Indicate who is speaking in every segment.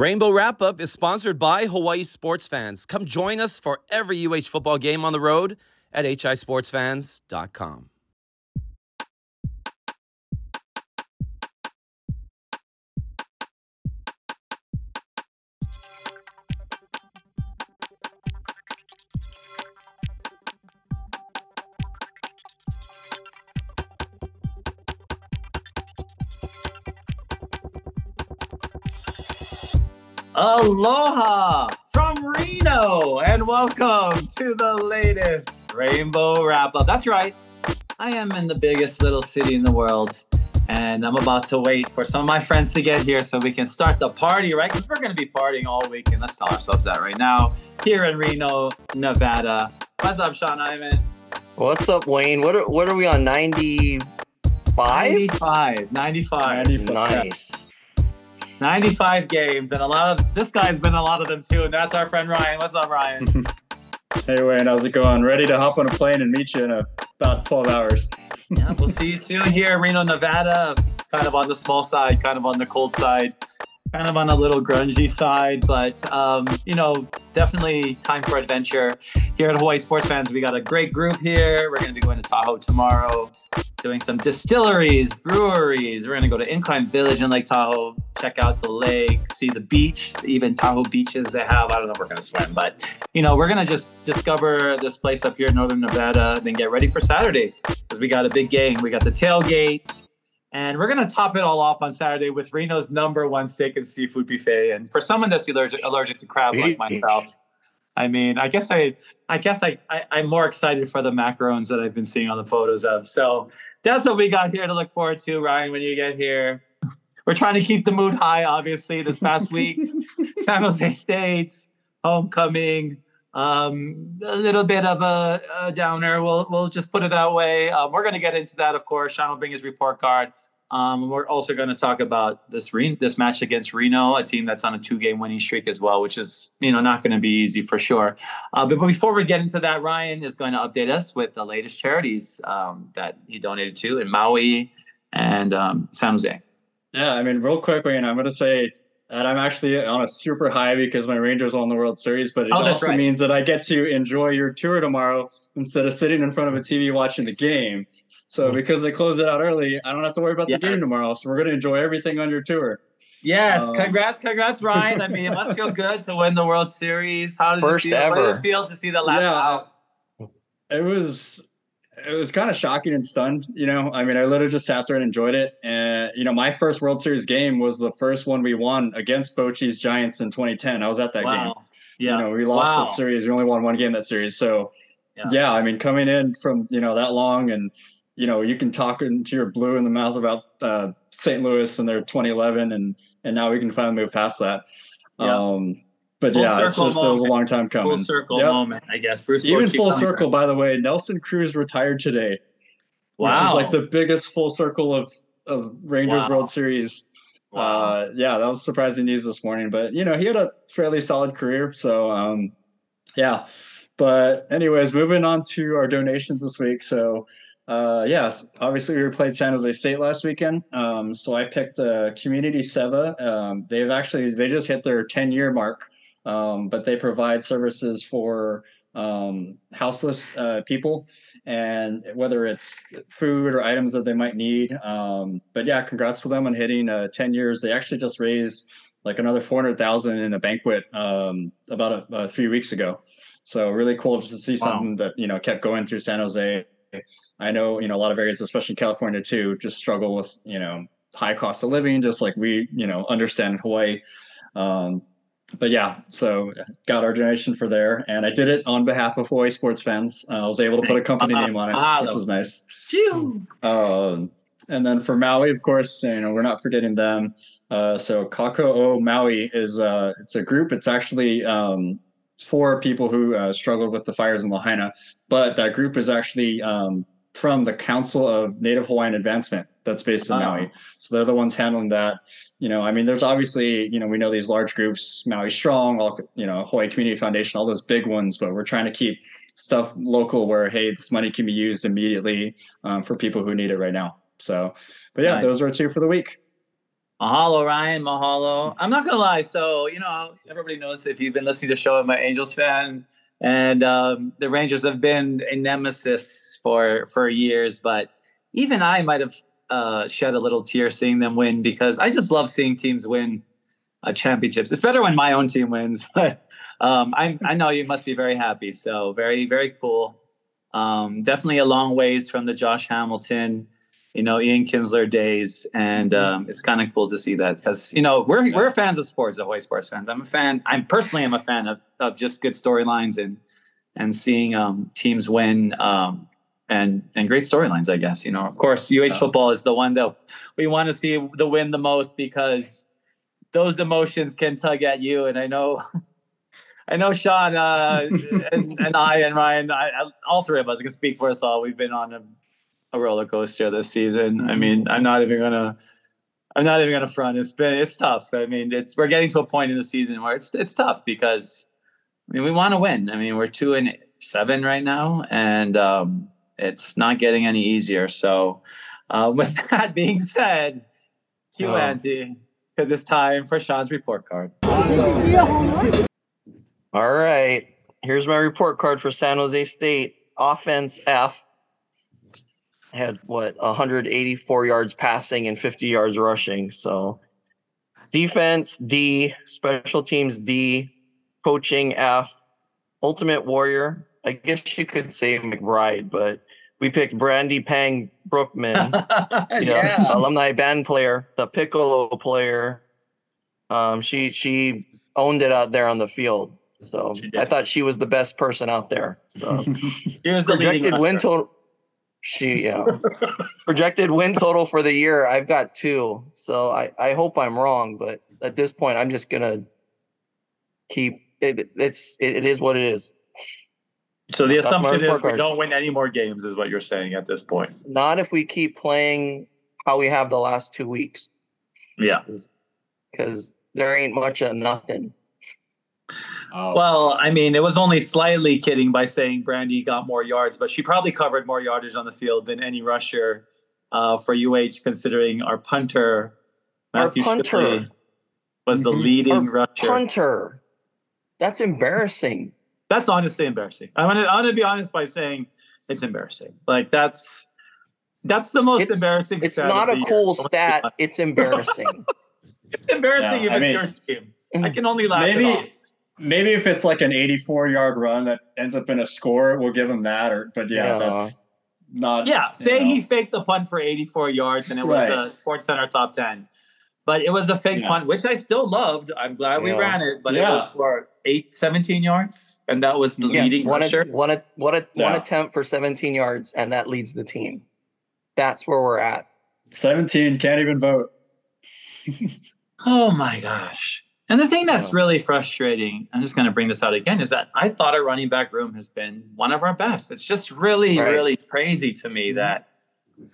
Speaker 1: Rainbow Wrap Up is sponsored by Hawaii Sports Fans. Come join us for every UH football game on the road at hisportsfans.com.
Speaker 2: Aloha from Reno, and welcome to the latest Rainbow Wrap Up. That's right, I am in the biggest little city in the world, and I'm about to wait for some of my friends to get here so we can start the party, right? Because we're going to be partying all week, and let's tell ourselves that right now here in Reno, Nevada. What's up, Sean Iman?
Speaker 3: What's up, Wayne? What are, what are we on? 95?
Speaker 2: 95, 95.
Speaker 4: 95.
Speaker 3: Nice.
Speaker 2: 95 games, and a lot of this guy's been a lot of them too, and that's our friend Ryan. What's up, Ryan?
Speaker 4: Hey Wayne, how's it going? Ready to hop on a plane and meet you in a, about 12 hours.
Speaker 2: yeah, we'll see you soon here, in Reno, Nevada. Kind of on the small side, kind of on the cold side, kind of on a little grungy side, but um, you know, definitely time for adventure. Here at Hawaii Sports Fans, we got a great group here. We're going to be going to Tahoe tomorrow, doing some distilleries, breweries. We're going to go to Incline Village in Lake Tahoe, check out the lake, see the beach, even Tahoe beaches they have. I don't know if we're going to swim, but you know, we're going to just discover this place up here in Northern Nevada, then get ready for Saturday because we got a big game. We got the tailgate. And we're going to top it all off on Saturday with Reno's number one steak and seafood buffet. And for someone that's allergic, allergic to crab like myself, I mean, I guess I, I guess I, I, I'm more excited for the macarons that I've been seeing on the photos of. So that's what we got here to look forward to, Ryan. When you get here, we're trying to keep the mood high. Obviously, this past week, San Jose State homecoming, um, a little bit of a, a downer. We'll we'll just put it that way. Um, we're going to get into that, of course. Sean will bring his report card. Um, we're also going to talk about this Re- this match against Reno, a team that's on a two game winning streak as well, which is you know not going to be easy for sure. Uh, but, but before we get into that, Ryan is going to update us with the latest charities um, that he donated to in Maui and um, San Jose.
Speaker 4: Yeah, I mean, real quick, Wayne, I'm going to say that I'm actually on a super high because my Rangers won the World Series, but it
Speaker 2: Oh,
Speaker 4: also
Speaker 2: right.
Speaker 4: means that I get to enjoy your tour tomorrow instead of sitting in front of a TV watching the game. So because they close it out early, I don't have to worry about
Speaker 2: Yeah.
Speaker 4: the game tomorrow. So we're going to enjoy everything on your tour.
Speaker 2: Yes,
Speaker 4: Um,
Speaker 2: congrats, congrats, Ryan. I mean, it must feel good to win the World Series. How does
Speaker 3: First
Speaker 2: it feel? What did it feel to see the last
Speaker 4: Yeah.
Speaker 2: out?
Speaker 4: It was it was kind of shocking and stunned. You know, I mean, I literally just sat there and enjoyed it. And you know, my first World Series game was the first one we won against Bochy's Giants in 2010. I was at that game.
Speaker 2: Yeah.
Speaker 4: You know, we lost
Speaker 2: Wow.
Speaker 4: that series. We only won one game that series. So,
Speaker 2: Yeah.
Speaker 4: yeah. I mean, coming in from you know that long, and you know, you can talk into your blue in the mouth about uh, St. Louis and their 2011, and and now we can finally move past that.
Speaker 2: Yeah.
Speaker 4: Um, but
Speaker 2: Full
Speaker 4: yeah, it's just it was a long time coming.
Speaker 2: Full circle
Speaker 4: Yep.
Speaker 2: moment, I guess. Bruce
Speaker 4: Even
Speaker 2: Bochy
Speaker 4: full circle,
Speaker 2: back.
Speaker 4: by the way, Nelson Cruz retired today.
Speaker 2: Wow.
Speaker 4: is like the biggest full circle of of Rangers
Speaker 2: Wow.
Speaker 4: World Series.
Speaker 2: Wow.
Speaker 4: Uh, yeah, that was surprising news this morning. But you know, he had a fairly solid career. So um, yeah. But anyways, moving on to our donations this week. So uh, yes, obviously we played San Jose State last weekend. Um, so I picked uh, Community Seva. Um, they've actually they just hit their 10 year mark, um, but they provide services for um, houseless uh, people and whether it's food or items that they might need. Um, but yeah, congrats to them on hitting uh, 10 years. They actually just raised like another 400,000 in a banquet um, about a, uh, three weeks ago. So really cool to see
Speaker 2: Wow.
Speaker 4: something that, you know, kept going through San Jose. I know, you know, a lot of areas, especially California too, just struggle with, you know, high cost of living, just like we, you know, understand in Hawaii. Um, but yeah, so got our donation for there, and I did it on behalf of Hawaii sports fans. Uh, I was able to put a company
Speaker 2: Ah,
Speaker 4: name on it,
Speaker 2: ah,
Speaker 4: which was nice. Um, and then for Maui, of course, you know we're not forgetting them. Uh, so Kako'o Maui is uh, it's a group. It's actually um, for people who uh, struggled with the fires in Lahaina, but that group is actually um, from the Council of Native Hawaiian Advancement that's based in
Speaker 2: Wow.
Speaker 4: Maui. So they're the ones handling that. You know, I mean, there's obviously, you know, we know these large groups, Maui Strong, all, you know, Hawaii Community Foundation, all those big ones, but we're trying to keep stuff local where, hey, this money can be used immediately um, for people who need it right now. So, but yeah,
Speaker 2: Nice.
Speaker 4: those are two for the week.
Speaker 2: Mahalo, Ryan. Mahalo. I'm not gonna lie. So you know, everybody knows if you've been listening to the show, I'm an Angels fan, and um, the Rangers have been a nemesis for for years. But even I might have uh, shed a little tear seeing them win because I just love seeing teams win uh, championships. It's better when my own team wins, but um, I I know you must be very happy. So very very cool. Um, definitely a long ways from the Josh Hamilton you know Ian Kinsler days, and
Speaker 4: Mm-hmm.
Speaker 2: um, it's kind of cool to see that because you know we're we're fans of sports, the Hawaii sports fans. I'm a fan. I'm personally am a fan of of just good storylines and and seeing um, teams win um, and and great storylines. I guess you know, of course, UH football is the one that we want to see the win the most because those emotions can tug at you, and I know. I know Sean uh, and, and I and Ryan, I, all three of us can speak for us all. We've been on a a roller coaster this season. I mean, I'm not even gonna I'm not even gonna front. It's been it's tough. I mean, it's we're getting to a point in the season where it's it's tough because I mean we want to win. I mean, we're two and seven right now, and um, it's not getting any easier. So, uh, with that being said,
Speaker 4: Oh.
Speaker 2: Auntie because it's time for Sean's report card.
Speaker 3: All right. Here's my report card for San Jose State. Offense F had what 184 yards passing and 50 yards rushing. So defense D, special teams D, coaching F, Ultimate Warrior. I guess you could say McBride, but we picked Brandy Pang Brookman. you know,
Speaker 2: yeah.
Speaker 3: alumni band player, the piccolo player. Um, she she owned it out there on the field. So I thought she was the best person out there. So
Speaker 2: Here's the
Speaker 3: projected win total. She yeah. projected win total for the year. I've got two. So I I hope I'm wrong, but at this point I'm just gonna keep it. It's it, it is what it is.
Speaker 2: So the
Speaker 3: That's
Speaker 2: assumption is we don't win any more games, is what you're saying at this point.
Speaker 3: Not if we keep playing how we have the last two weeks.
Speaker 2: Yeah.
Speaker 3: because there ain't much of nothing.
Speaker 4: Oh,
Speaker 2: Well, I mean, it was only slightly kidding by saying Brandy got more yards, but she probably covered more yardage on the field than any rusher uh, for UH, considering our punter,
Speaker 3: Our
Speaker 2: Matthew
Speaker 3: punter.
Speaker 2: Shipley, was the
Speaker 4: Mhm.
Speaker 2: leading
Speaker 3: Our
Speaker 2: rusher.
Speaker 3: Punter, that's embarrassing.
Speaker 2: That's honestly embarrassing. I'm gonna, I'm gonna be honest by saying it's embarrassing. Like that's that's the most
Speaker 3: It's-
Speaker 2: embarrassing.
Speaker 3: It's
Speaker 2: stat
Speaker 3: not
Speaker 2: of
Speaker 3: a
Speaker 2: the
Speaker 3: cool oh
Speaker 2: year.
Speaker 3: stat. It's embarrassing.
Speaker 2: It's embarrassing
Speaker 4: Yeah,
Speaker 2: if
Speaker 4: I
Speaker 2: it's
Speaker 4: mean-
Speaker 2: your team. Mm-hmm. I can only laugh.
Speaker 4: maybe
Speaker 2: it
Speaker 4: maybe if it's like an 84 yard run that ends up in a score, we'll give him that. Or but yeah,
Speaker 3: Yeah.
Speaker 4: that's not.
Speaker 2: Yeah,
Speaker 4: you
Speaker 2: say
Speaker 4: know.
Speaker 2: he faked the punt for 84 yards and it was
Speaker 4: Right.
Speaker 2: a Sports Center top 10. But it was a fake
Speaker 4: Yeah.
Speaker 2: punt, which I still loved. I'm glad we
Speaker 3: Yeah.
Speaker 2: ran it, but it was for eight, 17 yards. And that was the
Speaker 3: yeah,
Speaker 2: leading
Speaker 3: one,
Speaker 2: rusher.
Speaker 3: a, one, a, one, a, one
Speaker 4: Yeah.
Speaker 3: attempt for 17 yards, and that leads the team. That's where we're at.
Speaker 4: 17 can't even vote.
Speaker 2: Oh my gosh. And the thing that's really frustrating, I'm just going to bring this out again, is that I thought our running back room has been one of our best. It's just really,
Speaker 3: Right.
Speaker 2: really crazy to me mm-hmm. that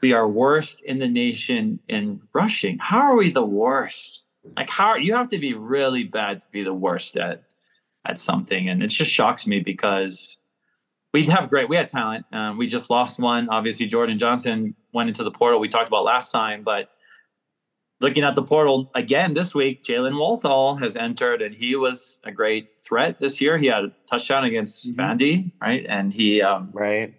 Speaker 2: we are worst in the nation in rushing. How are we the worst? Like, how you have to be really bad to be the worst at at something, and it just shocks me because we have great, we had talent. Um, we just lost one. Obviously, Jordan Johnson went into the portal. We talked about last time, but looking at the portal again this week, Jalen Walthall has entered, and he was a great threat this year. He had a touchdown against
Speaker 4: Mhm.
Speaker 2: Vandy, right? And he, um,
Speaker 3: Right.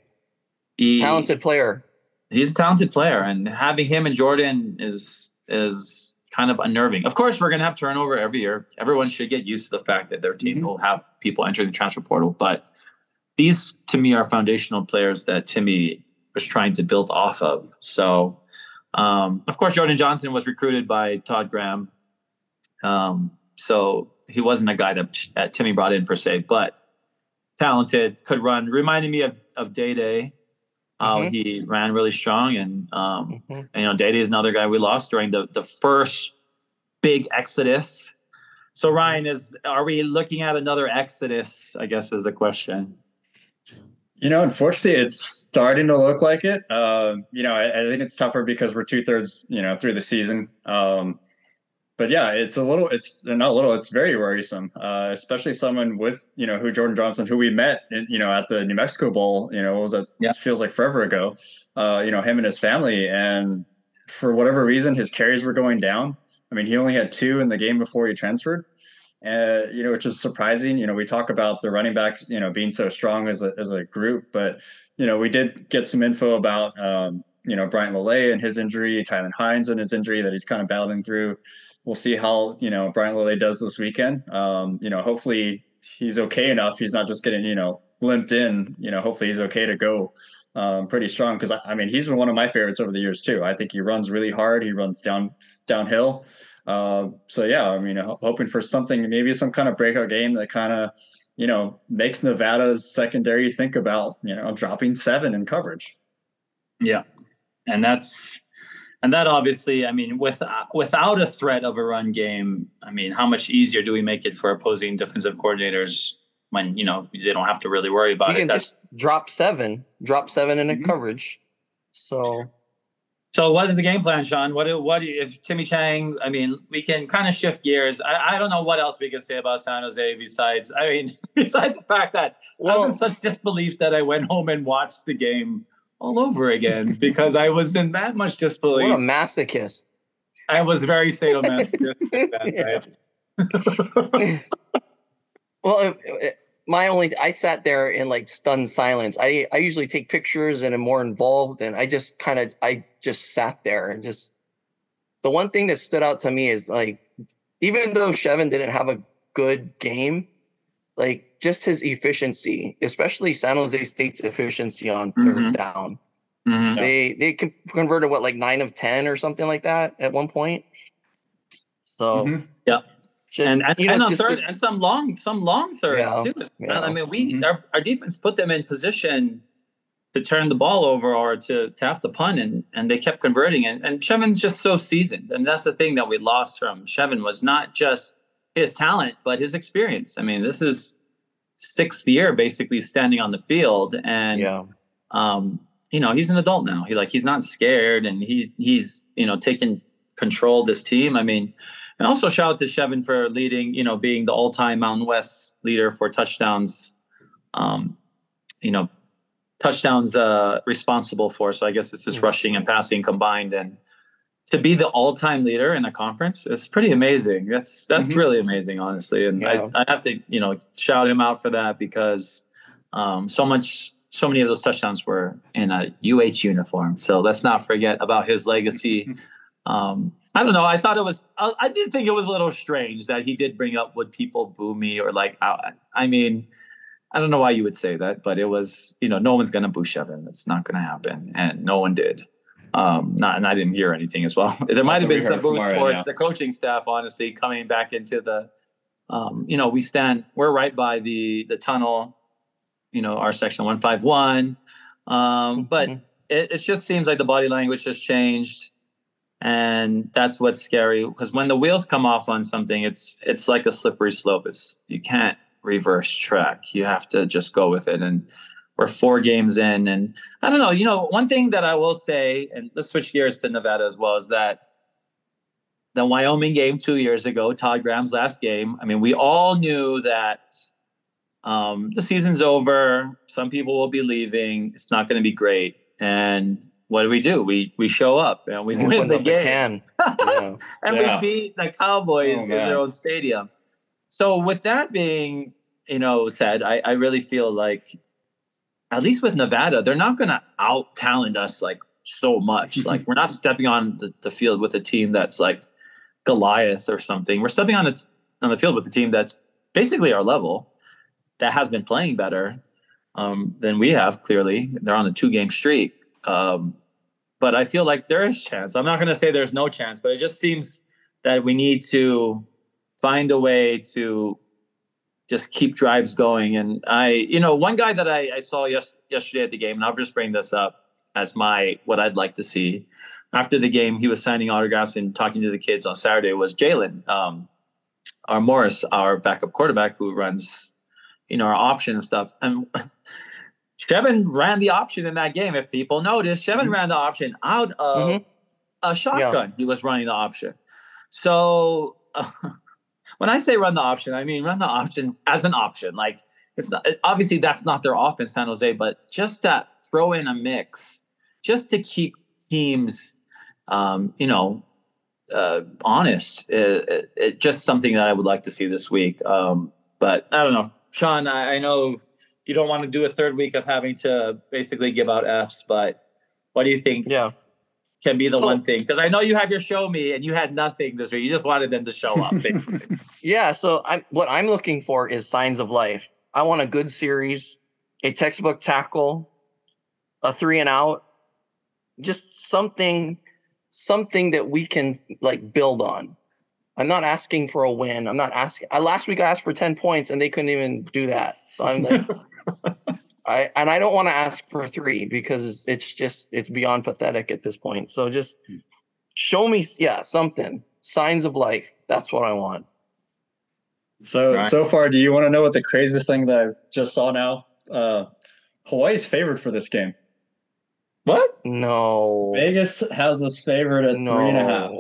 Speaker 2: he
Speaker 3: Talented player.
Speaker 2: He's a talented player, and having him and Jordan is is kind of unnerving. Of course, we're going to have turnover every year. Everyone should get used to the fact that their team
Speaker 4: Mhm.
Speaker 2: will have people entering the transfer portal, but these to me are foundational players that Timmy was trying to build off of. So, um, of course, Jordan Johnson was recruited by Todd Graham. Um, so he wasn't a guy that, that Timmy brought in per se, but talented, could run. Reminded me of of Day Day. How
Speaker 3: Mhm.
Speaker 2: he ran really strong, and um,
Speaker 3: Mhm.
Speaker 2: and, you know, Day Day is another guy we lost during the the first big exodus. So Ryan, is are we looking at another exodus? I guess is a question.
Speaker 4: You know, unfortunately, it's starting to look like it. Um, you know, I, I think it's tougher because we're two thirds, you know, through the season. Um, but yeah, it's a little, it's not a little, it's very worrisome, uh, especially someone with, you know, who Jordan Johnson, who we met, in, you know, at the New Mexico Bowl, you know, was it
Speaker 2: Yeah.
Speaker 4: feels like forever ago, uh, you know, him and his family. And for whatever reason, his carries were going down. I mean, he only had two in the game before he transferred. Uh, you know, which is surprising. You know, we talk about the running backs, you know, being so strong as a as a group, but you know, we did get some info about um, you know Bryant Lele and his injury, Tylan Hines and his injury that he's kind of battling through. We'll see how you know Brian Lilly does this weekend. Um, you know, hopefully he's okay enough. He's not just getting you know limped in. You know, hopefully he's okay to go um, pretty strong because I, I, mean he's been one of my favorites over the years too. I think he runs really hard. He runs down downhill. Uh, so yeah, I mean, hoping for something, maybe some kind of breakout game that kind of, you know, makes Nevada's secondary think about, you know, dropping seven in coverage.
Speaker 2: Yeah, and that's and that obviously, I mean, with without a threat of a run game, I mean, how much easier do we make it for opposing defensive coordinators when you know they don't have to really worry about
Speaker 3: you
Speaker 2: it?
Speaker 3: can just drop seven, drop seven in a mm-hmm. coverage. So
Speaker 2: so what is the game plan, Sean? What do what if Timmy Chang? I mean, we can kind of shift gears. I, I don't know what else we can say about San Jose besides I mean, besides the fact that well, I was in such disbelief that I went home and watched the game all over again because I was in that much disbelief.
Speaker 3: What a masochist!
Speaker 2: I was very sadomasochistic.
Speaker 3: well, my only I sat there in like stunned silence. I I usually take pictures and am more involved, and I just kind of I just sat there and just. The one thing that stood out to me is like, even though Chevan didn't have a good game, like just his efficiency, especially San Jose State's efficiency on 3rd mm-hmm. down. Mm-hmm. They they converted what like nine of ten or something like that at one point. So
Speaker 2: mm-hmm. yeah, just, and and, and know, on third, to, and some long, some long thirds yeah, too. Yeah. I mean, we mm-hmm. our, our defense put them in position to turn the ball over or to, to have to punt, and and they kept converting. And and Chevan's just so seasoned, and that's the thing that we lost from Chevan was not just his talent, but his experience. I mean, this is sixth year basically standing on the field, and yeah. um, you know, he's an adult now. He like he's not scared, and he he's you know taking control of this team. I mean and also shout out to Chevan for leading, you know, being the all-time Mountain West leader for touchdowns. Um, you know, touchdowns uh, responsible for. So I guess it's just rushing and passing combined, and to be the all-time leader in a conference is pretty amazing. That's that's mm-hmm. really amazing, honestly. And yeah. I, I have to, you know, shout him out for that because um, so much, so many of those touchdowns were in a UH uniform. So let's not forget about his legacy. Um, I don't know. I thought it was. I, I, did think it was a little strange that he did bring up "Would people boo me?" or like. I, I mean, I don't know why you would say that, but it was. You know, no one's gonna boo Chevan. It's not gonna happen, and no one did. Um, not, and I didn't hear anything as well. There might have been some boost towards the coaching staff, honestly, coming back into the. Um, you know, we stand. We're right by the the tunnel. You know, our section one five one. Um, but mm-hmm. it, it just seems like the body language just changed and that's what's scary because when the wheels come off on something it's it's like a slippery slope it's you can't reverse track you have to just go with it and we're four games in and i don't know you know one thing that i will say and let's switch gears to nevada as well is that the wyoming game two years ago todd graham's last game i mean we all knew that um, the season's over some people will be leaving it's not going to be great and what do we do? We we show up and we win the game. Yeah. and yeah. we beat the Cowboys oh, in their own stadium. So with that being, you know, said, I, I really feel like at least with Nevada, they're not gonna out talent us like so much. like we're not stepping on the, the, field with a team that's like Goliath or something. We're stepping on it on the field with a team that's basically our level that has been playing better um, than we have. Clearly, they're on a two game streak. Um, but I feel like there is chance. I'm not going to say there's no chance, but it just seems that we need to find a way to just keep drives going. And I, you know, one guy that I, I saw yes, yesterday at the game, and I'll just bring this up as my what I'd like to see. After the game, he was signing autographs and talking to the kids on Saturday. Was Jalen, um, our Morris, our backup quarterback who runs, you know, our option and stuff. And Chevan ran the option in that game. If people noticed, Chevan mm-hmm. ran the option out of mm-hmm. a shotgun. Yeah. He was running the option. So uh, when I say run the option, I mean run the option as an option. Like it's not obviously that's not their offense, San Jose, but just to throw in a mix, just to keep teams, um, you know, uh, honest. It, it, it, just something that I would like to see this week. Um, but I don't know, Sean. I, I, know you don't want to do a third week of having to basically give out Fs, but what do you think?
Speaker 3: Yeah,
Speaker 2: can be the so, one thing because I know you have your show me and you had nothing this week. You just wanted them to show up.
Speaker 3: yeah. So I'm what I'm looking for is signs of life. I want a good series, a textbook tackle, a three and out, just something, something that we can like build on. I'm not asking for a win. I'm not asking. I, last week I asked for ten points and they couldn't even do that. So I'm like, I and I don't want to ask for three because it's just it's beyond pathetic at this point. So just show me, yeah, something signs of life. That's what I want.
Speaker 4: So right. so far, do you want to know what the craziest thing that I just saw now? Uh, Hawaii's favored for this game.
Speaker 2: What?
Speaker 3: No.
Speaker 4: Vegas has us favored at no. three and a half.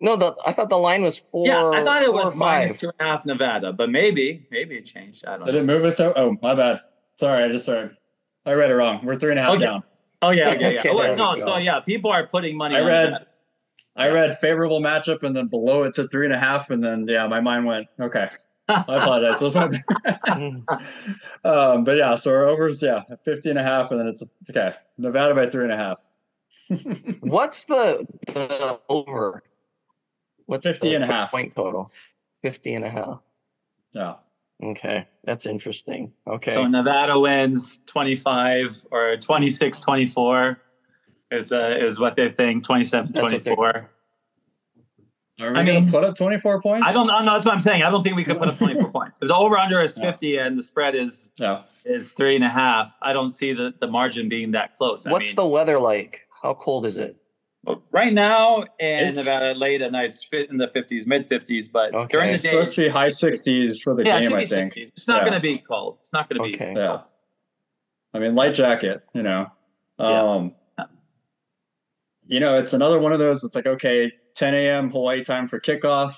Speaker 3: No, the I thought the line was four.
Speaker 2: Yeah, I thought it was five. minus two and a half Nevada, but maybe maybe it changed. I don't.
Speaker 4: Did
Speaker 2: know.
Speaker 4: it move it so? Oh, my bad. Sorry, I just sorry. I read it wrong. We're three and a half
Speaker 2: okay.
Speaker 4: down.
Speaker 2: Oh yeah, yeah, yeah. okay, oh, no, so yeah, people are putting money.
Speaker 4: I read. That. I read favorable matchup, and then below it's at three and a half, and then yeah, my mind went okay. I apologize. um, but yeah, so our overs, yeah, 50 and a half, and then it's okay. Nevada by three and a half.
Speaker 3: What's the the over?
Speaker 4: What's 50 and a half
Speaker 3: point total? 50 and a half.
Speaker 4: Yeah.
Speaker 3: Okay, that's interesting. Okay.
Speaker 2: So Nevada wins 25 or 26 24 is uh, is what they think 27 24. Are
Speaker 4: we I mean, put up 24 points?
Speaker 2: I don't know. That's what I'm saying. I don't think we could put up 24 points. The over under is 50 yeah. and the spread is
Speaker 4: yeah.
Speaker 2: is three and a half. I don't see the, the margin being that close.
Speaker 3: I What's mean, the weather like? How cold is it?
Speaker 2: Right now in Nevada, late at night, it's fit in the 50s, mid 50s, but okay. during the day,
Speaker 4: it's supposed to be high 60s for the
Speaker 2: yeah,
Speaker 4: game.
Speaker 2: I
Speaker 4: think
Speaker 2: 60s. it's not yeah. going to be cold. It's not going to
Speaker 3: okay.
Speaker 2: be.
Speaker 4: Yeah, I mean, light jacket. You know, um, yeah. you know, it's another one of those. It's like okay, 10 a.m. Hawaii time for kickoff.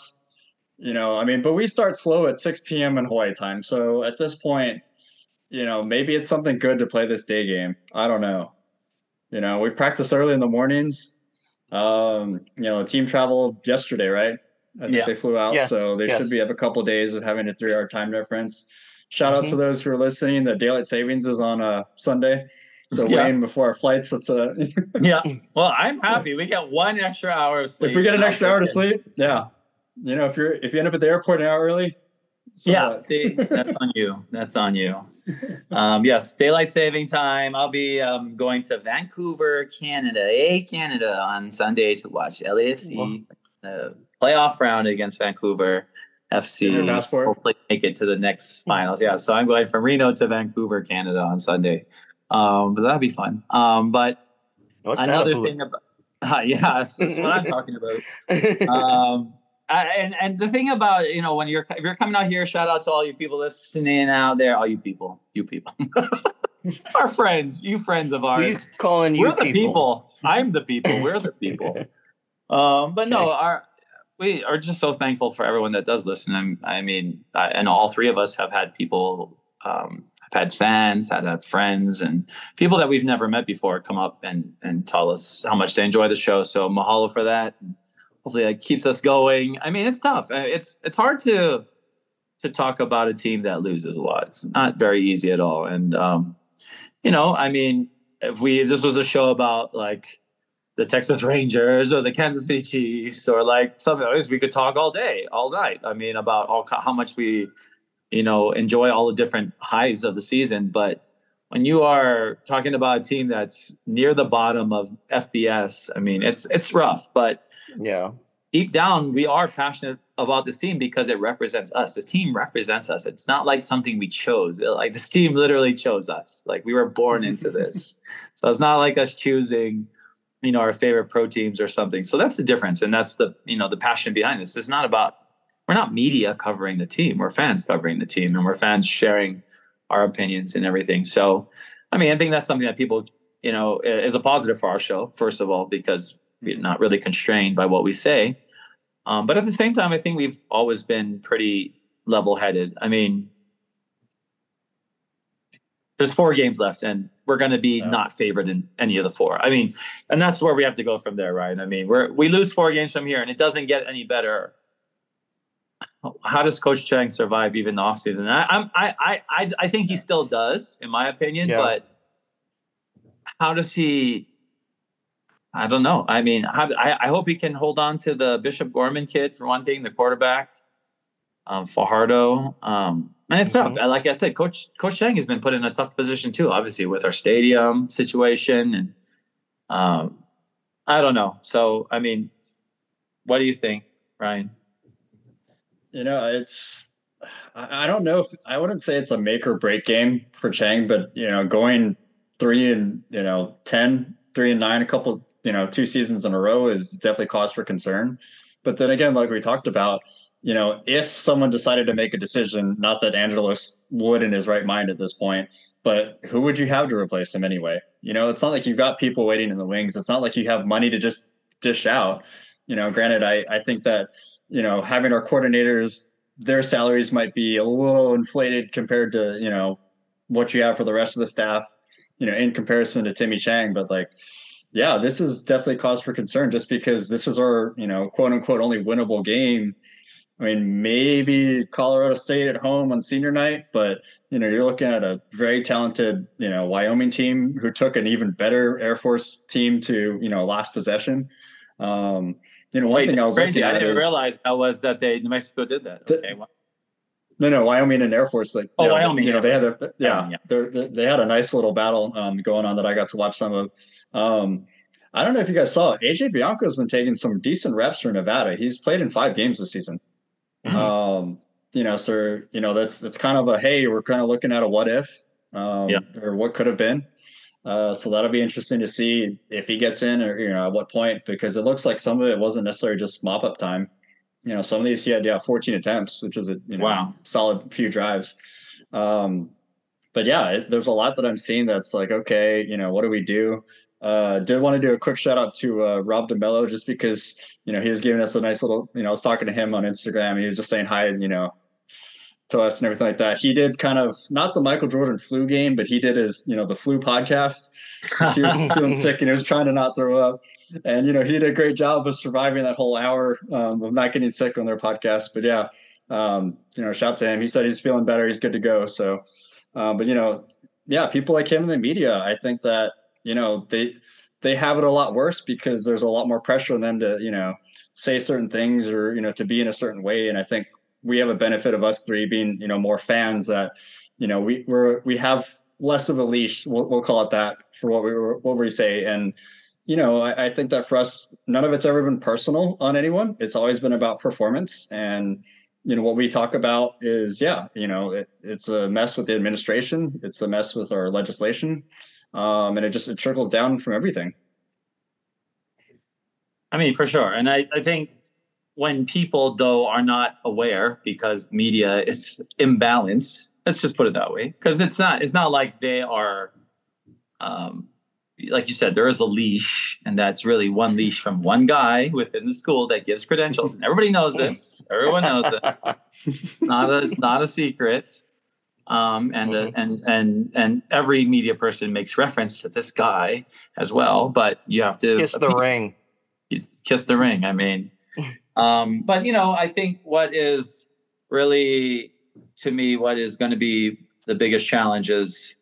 Speaker 4: You know, I mean, but we start slow at 6 p.m. in Hawaii time. So at this point, you know, maybe it's something good to play this day game. I don't know. You know, we practice early in the mornings um, you know, team traveled yesterday, right? I think yeah. they flew out, yes. so they yes. should be have a couple of days of having a three-hour time difference. Shout mm-hmm. out to mm-hmm. those who are listening. The daylight savings is on a Sunday, so yeah. waiting before our flights. That's a
Speaker 2: yeah. Well, I'm happy we get one extra hour of sleep.
Speaker 4: If we get an extra hour to sleep, yeah. You know, if you're if you end up at the airport an hour early,
Speaker 2: so yeah. See, that's on you. That's on you. Um, yes, daylight saving time. I'll be um, going to Vancouver, Canada, a Canada on Sunday to watch LAFC uh, playoff round against Vancouver FC. Hopefully, make it to the next finals. Yeah, so I'm going from Reno to Vancouver, Canada on Sunday. Um, but that'll be fun. Um, but What's another thing about uh, yeah, that's, that's what I'm talking about. And and the thing about you know when you're if you're coming out here, shout out to all you people listening out there, all you people, you people, our friends, you friends of ours.
Speaker 3: He's calling you.
Speaker 2: We're the people. I'm the people. We're the people. um, but no, our we are just so thankful for everyone that does listen. I'm, I mean, I, and all three of us have had people. Um, have had fans, had, had friends, and people that we've never met before come up and and tell us how much they enjoy the show. So mahalo for that hopefully that keeps us going. I mean, it's tough. Uh, it's it's hard to to talk about a team that loses a lot. It's not very easy at all. And um, you know, I mean, if we this was a show about like the Texas Rangers or the Kansas City Chiefs or like something this, we could talk all day, all night. I mean, about all how much we, you know, enjoy all the different highs of the season. But when you are talking about a team that's near the bottom of FBS, I mean, it's it's rough. But
Speaker 3: yeah.
Speaker 2: Deep down, we are passionate about this team because it represents us. This team represents us. It's not like something we chose. Like this team literally chose us. Like we were born into this. so it's not like us choosing, you know, our favorite pro teams or something. So that's the difference. And that's the, you know, the passion behind this. It's not about we're not media covering the team. We're fans covering the team and we're fans sharing our opinions and everything. So I mean, I think that's something that people, you know, is a positive for our show, first of all, because we're not really constrained by what we say. Um, but at the same time, I think we've always been pretty level headed. I mean, there's four games left, and we're going to be
Speaker 4: Yeah.
Speaker 2: not favored in any of the four. I mean, and that's where we have to go from there, right? I mean, we're we lose four games from here, and it doesn't get any better. How does Coach Chang survive even the offseason? I, I'm I, I I I think he still does, in my opinion,
Speaker 3: Yeah.
Speaker 2: but how does he? I don't know. I mean, I, I hope he can hold on to the Bishop Gorman kid for one thing, the quarterback, um, Fajardo. Um, and it's tough. Like I said, Coach Coach Chang has been put in a tough position too, obviously with our stadium situation, and um, I don't know. So, I mean, what do you think, Ryan?
Speaker 4: You know, it's I don't know if I wouldn't say it's a make or break game for Chang, but you know, going three and you know, 10, three and nine, a couple, you know, two seasons in a row is definitely cause for concern. But then again, like we talked about, you know, if someone decided to make a decision, not that Angelos would in his right mind at this point, but who would you have to replace him anyway? You know, it's not like you've got people waiting in the wings. It's not like you have money to just dish out. You know, granted, I, I think that, you know, having our coordinators, their salaries might be a little inflated compared to, you know, what you have for the rest of the staff, you know, in comparison to Timmy Chang. But like, yeah, this is definitely cause for concern just because this is our, you know, quote unquote only winnable game. I mean, maybe Colorado State at home on senior night, but you know, you're looking at a very talented, you know, Wyoming team who took an even better Air Force team to, you know, last possession. Um, you know, one
Speaker 2: Wait,
Speaker 4: thing I was
Speaker 2: crazy. I didn't realize that was that they New Mexico did that.
Speaker 4: The-
Speaker 2: Okay, well,
Speaker 4: No, no, Wyoming and Air Force. Like,
Speaker 2: Oh,
Speaker 4: know,
Speaker 2: Wyoming
Speaker 4: You know, they had a yeah,
Speaker 2: Yeah.
Speaker 4: they're- they they had a nice little battle um, going on that I got to watch some of. Um, I don't know if you guys saw. AJ Bianco has been taking some decent reps for Nevada. He's played in five games this season.
Speaker 2: Mhm.
Speaker 4: Um, you know, so you know that's that's kind of a hey, we're kind of looking at a what if, um,
Speaker 2: Yeah.
Speaker 4: or what could have been. Uh, so that'll be interesting to see if he gets in or you know at what point because it looks like some of it wasn't necessarily just mop up time. You know, some of these he had yeah 14 attempts, which is a you know
Speaker 2: Wow.
Speaker 4: solid few drives. Um, but yeah, it, there's a lot that I'm seeing that's like okay, you know, what do we do? Uh, did want to do a quick shout out to uh, Rob DeMello just because you know he was giving us a nice little you know I was talking to him on Instagram. He was just saying hi, and you know, to us and everything like that. He did kind of not the Michael Jordan flu game, but he did his you know the flu podcast. he was feeling sick and he was trying to not throw up. And you know he did a great job of surviving that whole hour um, of not getting sick on their podcast. But yeah, um, you know, shout to him. He said he's feeling better. He's good to go. So, um, but you know, yeah, people like him in the media, I think that you know they they have it a lot worse because there's a lot more pressure on them to you know say certain things or you know to be in a certain way. And I think we have a benefit of us three being you know more fans that you know we we're we have less of a leash. We'll, we'll call it that for what we what we say and. You know, I, I think that for us, none of it's ever been personal on anyone. It's always been about performance, and you know what we talk about is yeah you know it, it's a mess with the administration it's a mess with our legislation um, and it just it trickles down from everything
Speaker 2: I mean, for sure. And I, I think when people, though, are not aware because media is imbalanced, let's just put it that way, because it's not, it's not like they are, um, like you said, there is a leash, and that's really one leash from one guy within the school that gives credentials. And everybody knows this. Everyone knows it. not a, it's not a secret. Um, and the, and and and every media person makes reference to this guy as well, but you have to
Speaker 3: Kiss the
Speaker 2: appease-
Speaker 3: ring.
Speaker 2: He's kiss the ring. I mean, um, but you know, I think what is really to me what is going to be the biggest challenge is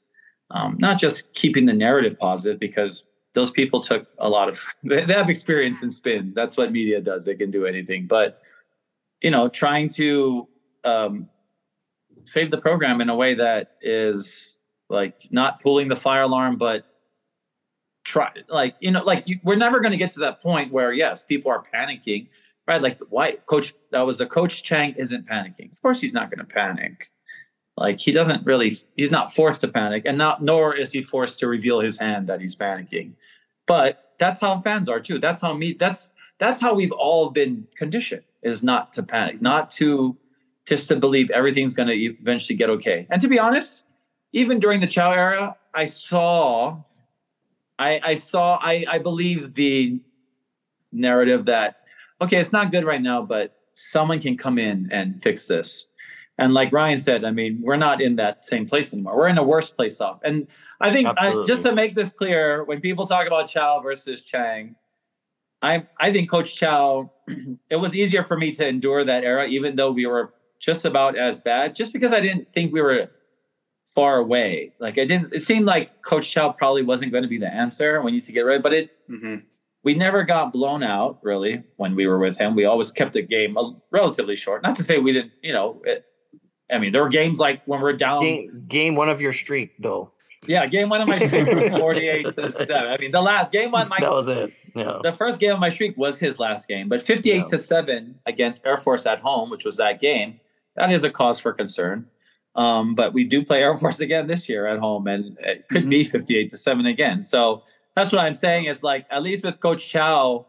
Speaker 2: um, not just keeping the narrative positive because those people took a lot of they have experience in spin. That's what media does. They can do anything, but you know, trying to um, save the program in a way that is like not pulling the fire alarm, but try like you know like you, we're never going to get to that point where yes people are panicking right? Like why coach that was the coach chang isn't panicking. Of course he's not going to panic. Like he doesn't really he's not forced to panic and not nor is he forced to reveal his hand that he's panicking. But that's how fans are too. That's how me that's that's how we've all been conditioned is not to panic not to just to believe everything's going to eventually get okay. And to be honest even during the chow era i saw I, I saw I, I believe the narrative that okay it's not good right now but someone can come in and fix this And like Ryan said, I mean, we're not in that same place anymore. We're in a worse place off. And I think uh, just to make this clear, when people talk about Chow versus Chang, I I think Coach Chow, it was easier for me to endure that era, even though we were just about as bad, just because I didn't think we were far away. Like I didn't. It seemed like Coach Chow probably wasn't going to be the answer. We need to get ready, but it. Mm-hmm. We never got blown out really when we were with him. We always kept the game relatively short. Not to say we didn't, you know. It, I mean, there were games like when we're down.
Speaker 3: Game, game one of your streak, though.
Speaker 2: Yeah, game one of my streak was 48 to 7. I mean, the last game one, my
Speaker 3: that was it. Yeah.
Speaker 2: The first game of my streak was his last game, but 58 yeah. to 7 against Air Force at home, which was that game, that is a cause for concern. Um, but we do play Air Force again this year at home, and it could mm-hmm. be 58 to 7 again. So that's what I'm saying is like, at least with Coach Chow,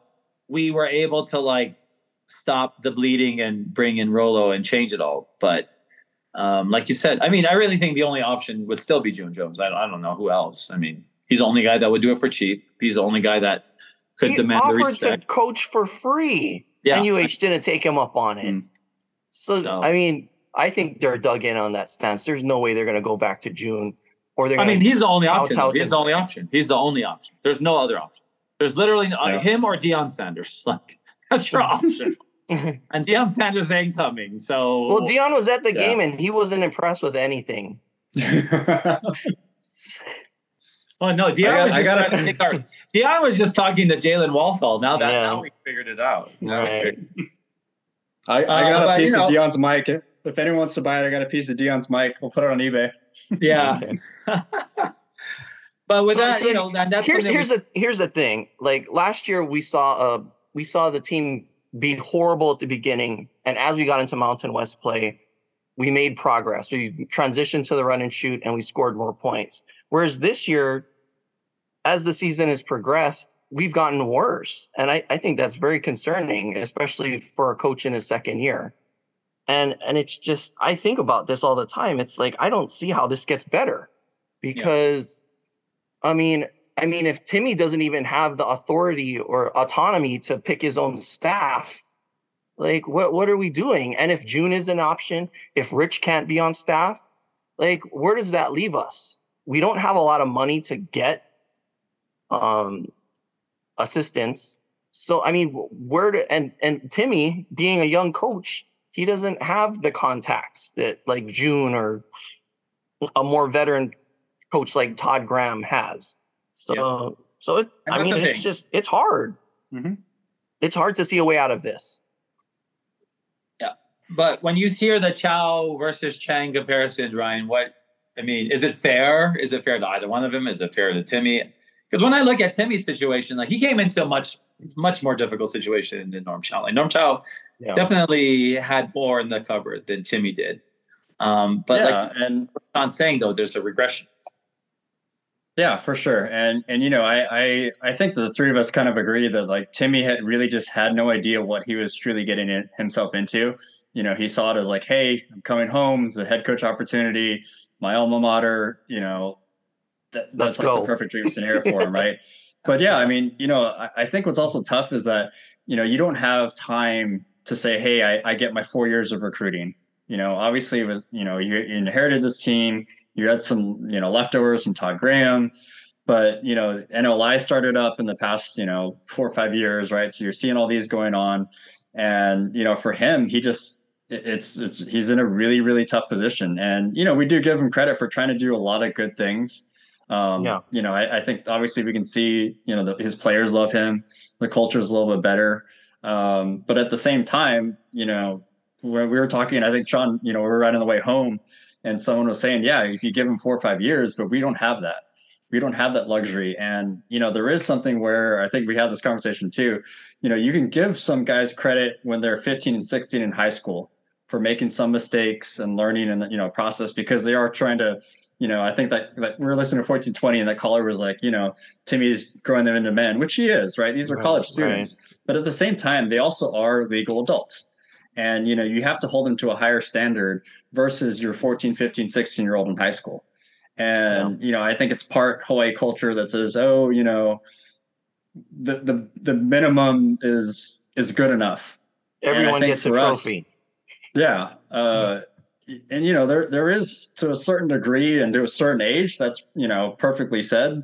Speaker 2: we were able to like stop the bleeding and bring in Rolo and change it all. But um, like you said, I mean, I really think the only option would still be June Jones. I, I don't know who else. I mean, he's the only guy that would do it for cheap. He's the only guy that could
Speaker 3: he
Speaker 2: demand
Speaker 3: offered
Speaker 2: the respect.
Speaker 3: to coach for free, yeah. and UH didn't take him up on it. Mm. So no. I mean, I think they're dug in on that stance. There's no way they're going to go back to June, or they're. I
Speaker 2: mean, he's the only option. He's the only option. He's the only option. There's no other option. There's literally no, yeah. him or Deion Sanders. Like that's your option. and Deion Sanders ain't coming. So
Speaker 3: well, Deion was at the yeah. game and he wasn't impressed with anything.
Speaker 2: Well, no, Deion got, was just gotta, trying to take our. Deion was just talking to Jalen Walthall. Now that yeah. now we figured it out.
Speaker 3: Right.
Speaker 4: I, I uh, got uh, a piece of know, Deion's mic. If anyone wants to buy it, I got a piece of Dion's mic. We'll put it on eBay.
Speaker 2: Yeah. but with so, that, so you know, that's
Speaker 3: here's here's the here's the thing. Like last year, we saw a we saw the team be horrible at the beginning, and as we got into Mountain West play, we made progress. We transitioned to the run and shoot, and we scored more points. Whereas this year, as the season has progressed, we've gotten worse. And I, I think that's very concerning, especially for a coach in his second year. And and it's just I think about this all the time. It's like I don't see how this gets better. Because yeah. I mean, I mean, if Timmy doesn't even have the authority or autonomy to pick his own staff, like what what are we doing? And if June is an option, if Rich can't be on staff, like where does that leave us? We don't have a lot of money to get um, assistants. So I mean, where to and and Timmy being a young coach, he doesn't have the contacts that like June or a more veteran coach like Todd Graham has. So yeah. so it, I mean, it's just it's hard. Mm-hmm. It's hard to see a way out of this.
Speaker 2: Yeah, but when you hear the Chow versus Chang comparison, Ryan, what I mean, is it fair? Is it fair to either one of them? Is it fair to Timmy? Because when I look at Timmy's situation, like he came into a much, much more difficult situation than Norm Chow. Like Norm Chow yeah. definitely had more in the cupboard than Timmy did. Um, but yeah, like and on saying though, there's a regression.
Speaker 4: Yeah, for sure. And and you know, I I I think the three of us kind of agree that like Timmy had really just had no idea what he was truly getting in, himself into. You know, he saw it as like, hey, I'm coming home. It's a head coach opportunity. My alma mater. You know, that, that's like go. the perfect dream scenario for him, right? But yeah, I mean, you know, I, I, think what's also tough is that you know you don't have time to say, hey, I, I get my four years of recruiting. You know, obviously, with you know, you inherited this team, you had some you know leftovers from Todd Graham, but you know, NLI started up in the past you know four or five years, right? So you're seeing all these going on, and you know, for him, he just it's it's he's in a really really tough position and you know we do give him credit for trying to do a lot of good things um, yeah. You know, I, I, think obviously we can see, you know, the, his players love him. The culture is a little bit better. Um, but at the same time, you know, when we were talking, I think Sean, you know, we were right on the way home and someone was saying, yeah, if you give him four or five years, but we don't have that. We don't have that luxury. And, you know, there is something where I think we had this conversation too. You know, you can give some guys credit when they're 15 and 16 in high school for making some mistakes and learning and, you know, process because they are trying to, you know, I think that, that we were listening to 1420 and that caller was like, you know, Timmy's growing them into men, which he is, right? These are right, college students. Right. But at the same time, they also are legal adults. And, you know, you have to hold them to a higher standard versus your 14, 15, 16 year old in high school. And, yeah. you know, I think it's part Hawaii culture that says, oh, you know, the, the, the minimum is, is good enough.
Speaker 3: Everyone gets a trophy.
Speaker 4: Us, yeah. Uh, and you know there there is to a certain degree and to a certain age that's you know perfectly said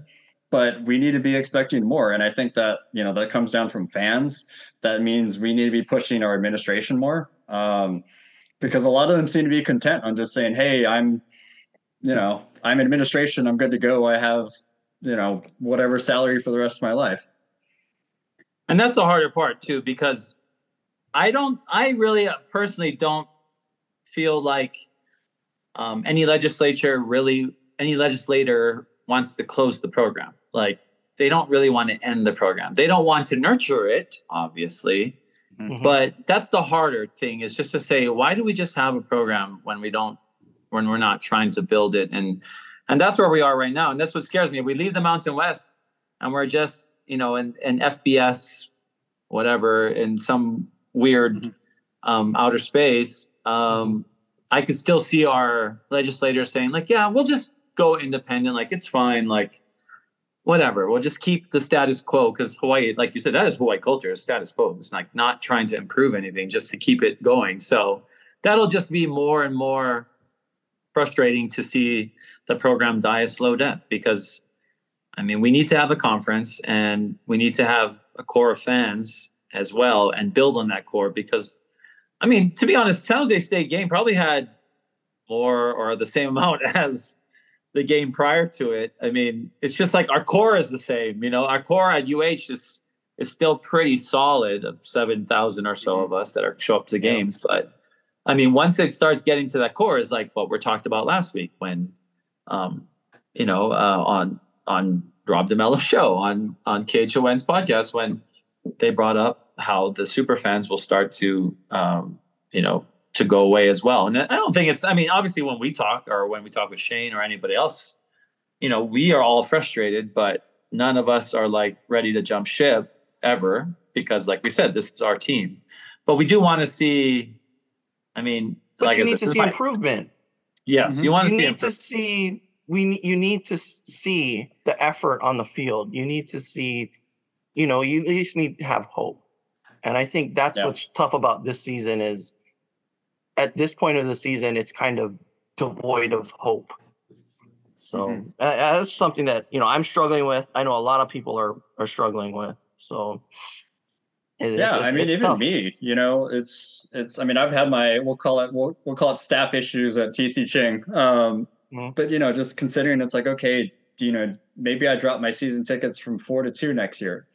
Speaker 4: but we need to be expecting more. And i think that you know that comes down from fans. That means we need to be pushing our administration more um, because a lot of them seem to be content on just saying hey i'm you know i'm administration. I'm good to go. I have you know whatever salary for the rest of my life.
Speaker 2: And that's the harder part too because i don't i really personally don't feel like um, any legislature really any legislator wants to close the program. Like they don't really want to end the program. They don't want to nurture it, obviously. Mm-hmm. But that's the harder thing is just to say, why do we just have a program when we don't when we're not trying to build it? And and that's where we are right now. And that's what scares me. We leave the Mountain West and we're just, you know, in, in FBS, whatever, in some weird mm-hmm. um, outer space. Um, I could still see our legislators saying, like, yeah, we'll just go independent. Like it's fine. Like whatever. We'll just keep the status quo because Hawaii, like you said, that is Hawaii culture, status quo. It's like not trying to improve anything, just to keep it going. So that'll just be more and more frustrating to see the program die a slow death because I mean we need to have a conference and we need to have a core of fans as well and build on that core because I mean to be honest, San Jose State game probably had more or the same amount as the game prior to it. I mean, it's just like our core is the same. You know, our core at UH is is still pretty solid of seven thousand or so of us that are show up to games. But I mean, once it starts getting to that core, is like what we're talked about last week when, um, you know, uh, on on Rob DeMello show on on KHON's podcast when they brought up how the super fans will start to, um, you know, to go away as well. And I don't think it's, I mean, obviously when we talk or when we talk with Shane or anybody else, you know, we are all frustrated, but none of us are like ready to jump ship ever because, like we said, this is our team. But we do want to see, I mean,
Speaker 3: but
Speaker 2: like
Speaker 3: you need to see improvement.
Speaker 2: Yes, mm-hmm. you want to
Speaker 3: you
Speaker 2: see.
Speaker 3: Need to see we. You need to see the effort on the field. You need to see, you know, you at least need to have hope. And I think that's yeah. what's tough about this season is at this point of the season, it's kind of devoid of hope. So mm-hmm. that's something that you know I'm struggling with. I know a lot of people are are struggling with. So
Speaker 4: it, yeah, I mean, even tough. me, you know, it's it's. I mean, I've had my we'll call it we'll, we'll call it staff issues at TC Ching. Um, mm-hmm. But you know, just considering it's like okay, you know, maybe I drop my season tickets from four to two next year.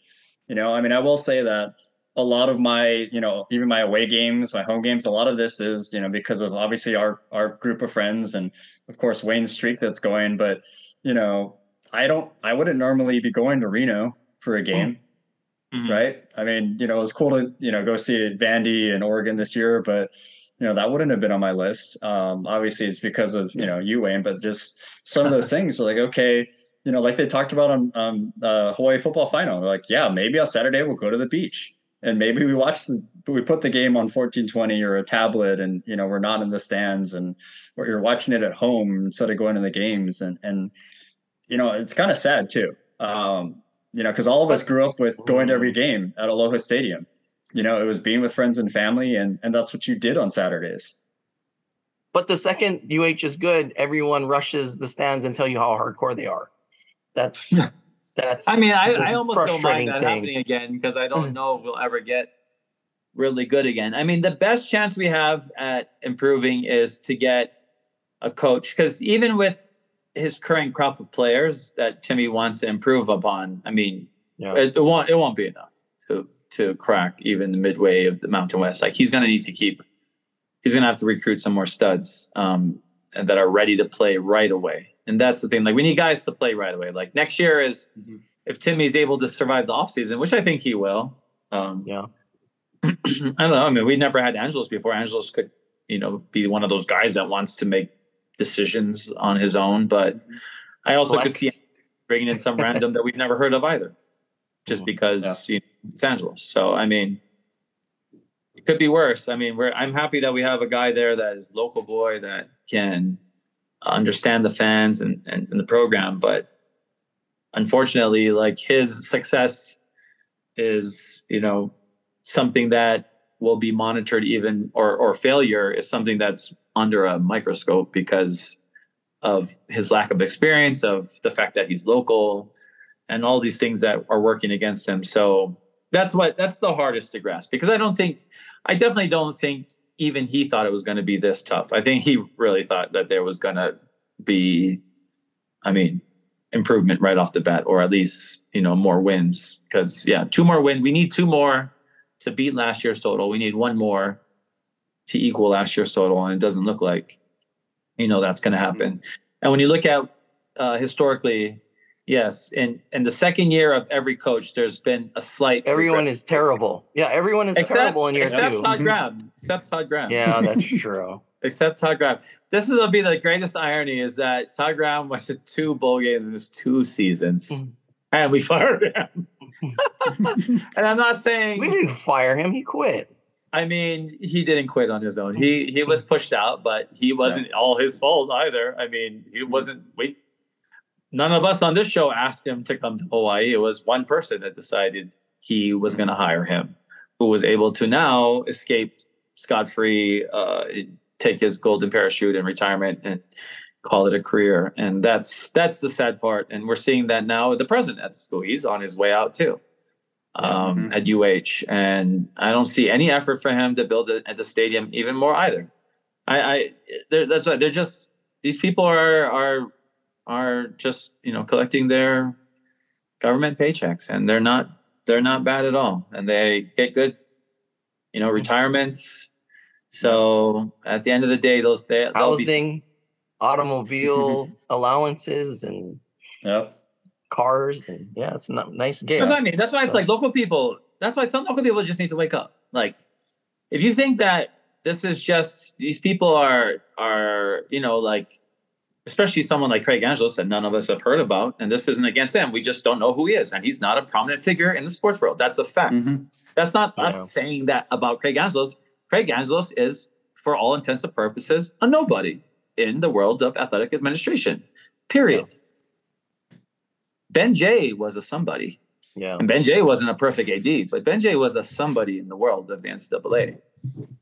Speaker 4: You know, I mean, I will say that a lot of my, you know, even my away games, my home games, a lot of this is, you know, because of obviously our our group of friends and of course Wayne's streak that's going. But, you know, I don't I wouldn't normally be going to Reno for a game. Mm-hmm. Right. I mean, you know, it was cool to, you know, go see Vandy and Oregon this year, but you know, that wouldn't have been on my list. Um, obviously it's because of, you know, you Wayne, but just some of those things are like, okay, you know, like they talked about on um, uh, Hawaii football final. They're like, yeah, maybe on Saturday we'll go to the beach and maybe we watch the we put the game on 1420 or a tablet and you know we're not in the stands and or you're watching it at home instead of going to the games. And and you know it's kind of sad too. Um you know because all of us grew up with going to every game at aloha stadium. You know it was being with friends and family and and that's what you did on saturdays.
Speaker 3: But the second uh is good everyone rushes the stands and tell you how hardcore they are. That's that's
Speaker 2: I mean, I, I almost don't mind that thing. happening again because I don't mm. know if we'll ever get really good again. I mean, the best chance we have at improving is to get a coach because even with his current crop of players that Timmy wants to improve upon, I mean, yeah. it, it, won't it won't be enough to to crack even the midway of the Mountain West. Like he's going to need to keep. He's going to have to recruit some more studs um, and that are ready to play right away and that's the thing. Like we need guys to play right away. Like next year is mm-hmm. if Timmy's able to survive the offseason, which I think he will. Um,
Speaker 3: yeah.
Speaker 2: I don't know. I mean, we never had Angelos before. Angelos could, you know, be one of those guys that wants to make decisions on his own. But I also Flex. could see bringing in some random that we've never heard of either, just because yeah. you know, it's Angelos. So I mean, it could be worse. I mean, we're I'm happy that we have a guy there that is local boy that can understand the fans and, and, and the program. But unfortunately, like his success is, you know, something that will be monitored even or or failure is something that's under a microscope because of his lack of experience, of the fact that he's local, and all these things that are working against him. So that's what that's the hardest to grasp because I don't think I definitely don't think even he thought it was going to be this tough. I think he really thought that there was going to be, I mean, improvement right off the bat, or at least you know more wins. Because yeah, two more win. We need two more to beat last year's total. We need one more to equal last year's total, and it doesn't look like you know that's going to happen. And when you look at uh, historically, yes, and in the second year of every coach, there's been a slight.
Speaker 3: Everyone
Speaker 2: regret.
Speaker 3: is terrible. Yeah, everyone is
Speaker 2: except,
Speaker 3: terrible in year
Speaker 2: except
Speaker 3: two.
Speaker 2: Todd Graham. Except Todd Graham.
Speaker 3: Yeah, that's true.
Speaker 2: except Todd Graham. This is will be the greatest irony is that Todd Graham went to two bowl games in his two seasons,
Speaker 3: Mm.
Speaker 2: and we fired him. and I'm not saying
Speaker 3: We didn't fire him. He quit.
Speaker 2: I mean, he didn't quit on his own. He he was pushed out, but he wasn't all his fault either. I mean, he wasn't. We none of us on this show asked him to come to Hawaii. It was one person that decided he was going to hire him, who was able to now escape scot free, uh, take his golden parachute in retirement, and call it a career. And that's that's the sad part. And we're seeing that now with the president at the school. He's on his way out too um,
Speaker 4: Mhm.
Speaker 2: at UH, and I don't see any effort for him to build it at the stadium even more either. I, I that's why they're just these people are are are just you know collecting their government paychecks, and they're not they're not bad at all, and they get good you know retirements. So at the end of the day, those they, they'll be
Speaker 3: Housing, automobile allowances, and
Speaker 4: Yep.
Speaker 3: cars, and yeah, it's a n- nice gig.
Speaker 2: That's what I mean. That's why it's
Speaker 3: So-
Speaker 2: like local people. That's why some local people just need to wake up. Like, if you think that this is just these people are are you know like, especially someone like Craig Angelos that none of us have heard about, and this isn't against him. We just don't know who he is, and he's not a prominent figure in the sports world. That's a fact.
Speaker 4: Mhm.
Speaker 2: That's not
Speaker 3: Yeah.
Speaker 2: us saying that about Craig Angelos. Craig Angelos is, for all intents and purposes, a nobody in the world of athletic administration. Period. Ben Jay was a somebody.
Speaker 3: yeah,
Speaker 2: And Ben Jay wasn't a perfect AD, but Ben Jay was a somebody in the world of the NCAA.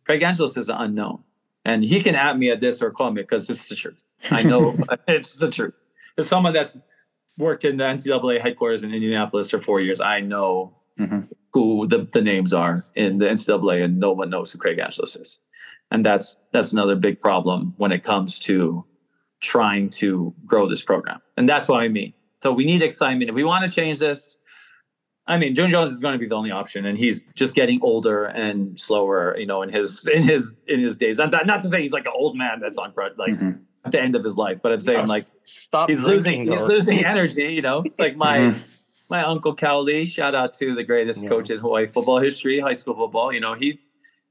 Speaker 2: Craig Angelos is an unknown. And he can at me at this or call me because it's the truth. I know it's the truth. As someone that's worked in the NCAA headquarters in Indianapolis for four years, I know
Speaker 4: Mhm.
Speaker 2: who the, the names are in the NCAA, and no one knows who Craig Angelos is. And that's that's another big problem when it comes to trying to grow this program. And that's what I mean. So we need excitement. If we want to change this, I mean, June Jones is going to be the only option, and he's just getting older and slower. You know, in his in his in his days. Not, not to say he's like an old man that's on crutch, like
Speaker 4: Mhm.
Speaker 2: at the end of his life, but I'm saying like
Speaker 3: stop.
Speaker 2: he's losing
Speaker 3: drinking,
Speaker 2: he's losing energy. You know, it's like my
Speaker 4: Mhm.
Speaker 2: my uncle Cal Lee. Shout out to the greatest
Speaker 3: Yeah.
Speaker 2: coach in Hawaii football history, high school football. You know, he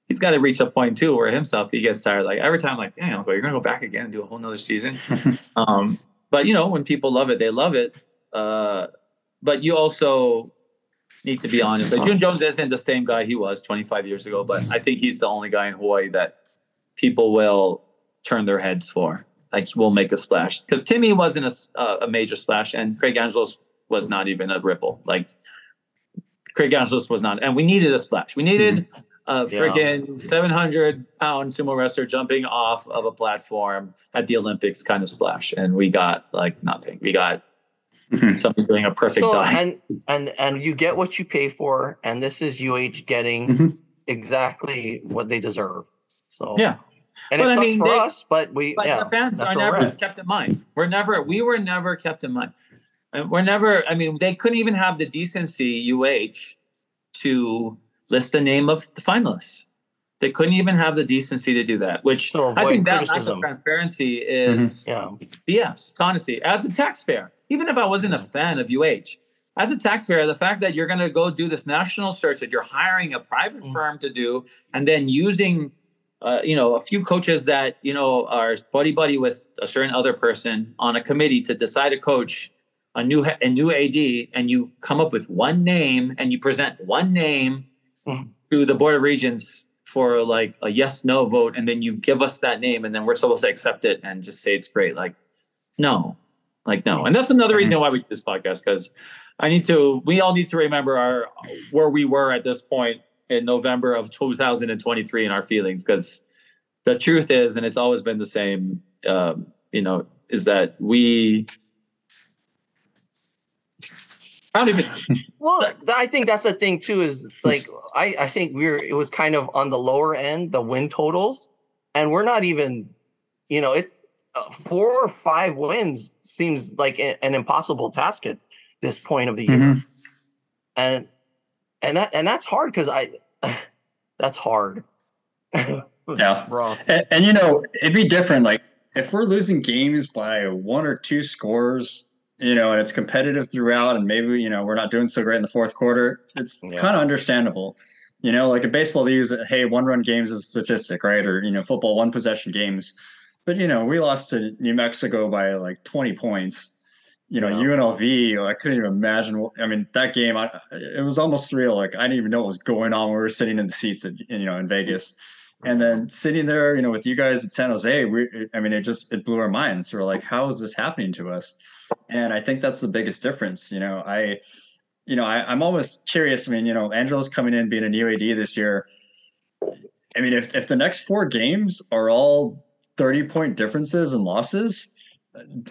Speaker 2: he's got to reach a point too where himself he gets tired. Like every time, like, damn, uncle, you're gonna go back again and do a whole nother season. um, but you know, when people love it, they love it. Uh, but you also need to be honest. Like June Jones isn't the same guy he was 25 years ago, but I think he's the only guy in Hawaii that people will turn their heads for. Like will make a splash because Timmy wasn't a, uh, a major splash, and Craig Angelos was not even a ripple. Like Craig Angelos was not, and we needed a splash. We needed a
Speaker 3: Yeah.
Speaker 2: freaking 700 pound sumo wrestler jumping off of a platform at the Olympics kind of splash, and we got like nothing. We got. Somebody doing a perfect
Speaker 3: So,
Speaker 2: dive.
Speaker 3: and and and you get what you pay for, and this is UH getting
Speaker 4: Mhm.
Speaker 3: exactly what they deserve. So
Speaker 2: yeah.
Speaker 3: and
Speaker 2: But
Speaker 3: it
Speaker 2: I
Speaker 3: sucks
Speaker 2: mean,
Speaker 3: for
Speaker 2: they-
Speaker 3: us, but we
Speaker 2: But
Speaker 3: yeah,
Speaker 2: the fans are never
Speaker 3: at.
Speaker 2: kept in mind. We're never, we were never kept in mind. And we're never, I mean, they couldn't even have the decency, UH, to list the name of the finalists. They couldn't even have the decency to do that, which
Speaker 3: To
Speaker 2: I think that lack of transparency is
Speaker 3: yeah.
Speaker 2: BS, honestly. As a taxpayer, even if I wasn't a fan of UH, as a taxpayer, the fact that you're going to go do this national search that you're hiring a private
Speaker 3: Mm.
Speaker 2: firm to do, and then using, uh, you know, a few coaches that you know are buddy buddy with a certain other person on a committee to decide a coach, a new a new AD, and you come up with one name and you present one name
Speaker 3: Mm.
Speaker 2: to the board of regents for like a yes no vote, and then you give us that name, and then we're supposed to accept it and just say it's great. Like, no, like no, and that's another reason why we do this podcast because I need to. We all need to remember our where we were at this point in November of 2023 in our feelings because the truth is, and it's always been the same, um, you know, is that we. I don't even.
Speaker 3: Well, th- I think that's the thing too. Is like I, I think we're it was kind of on the lower end, the win totals, and we're not even, you know, it uh, four or five wins seems like a- an impossible task at this point of the year,
Speaker 4: Mhm.
Speaker 3: and and that and that's hard because I, that's hard.
Speaker 4: Yeah.
Speaker 3: Bro.
Speaker 4: And, and you know, it'd be different. Like if we're losing games by one or two scores, you know, and it's competitive throughout, and maybe you know we're not doing so great in the fourth quarter, it's
Speaker 3: Yeah.
Speaker 4: kind of understandable. You know, like in baseball, they use hey, one run games is a statistic, right? Or you know, football, one possession games. But you know, we lost to New Mexico by like twenty points. You know. UNLV. I couldn't even imagine. What, I mean, that game, I, it was almost surreal. Like I didn't even know what was going on when we were sitting in the seats, in, you know, in Vegas. And then sitting there, you know, with you guys at San Jose, we, I mean, it just it blew our minds. We're like, how is this happening to us? And I think that's the biggest difference. You know, I, you know, I, I'm always curious. I mean, you know, Angelo's coming in being a new AD this year. I mean, if if the next four games are all 30 point differences and losses,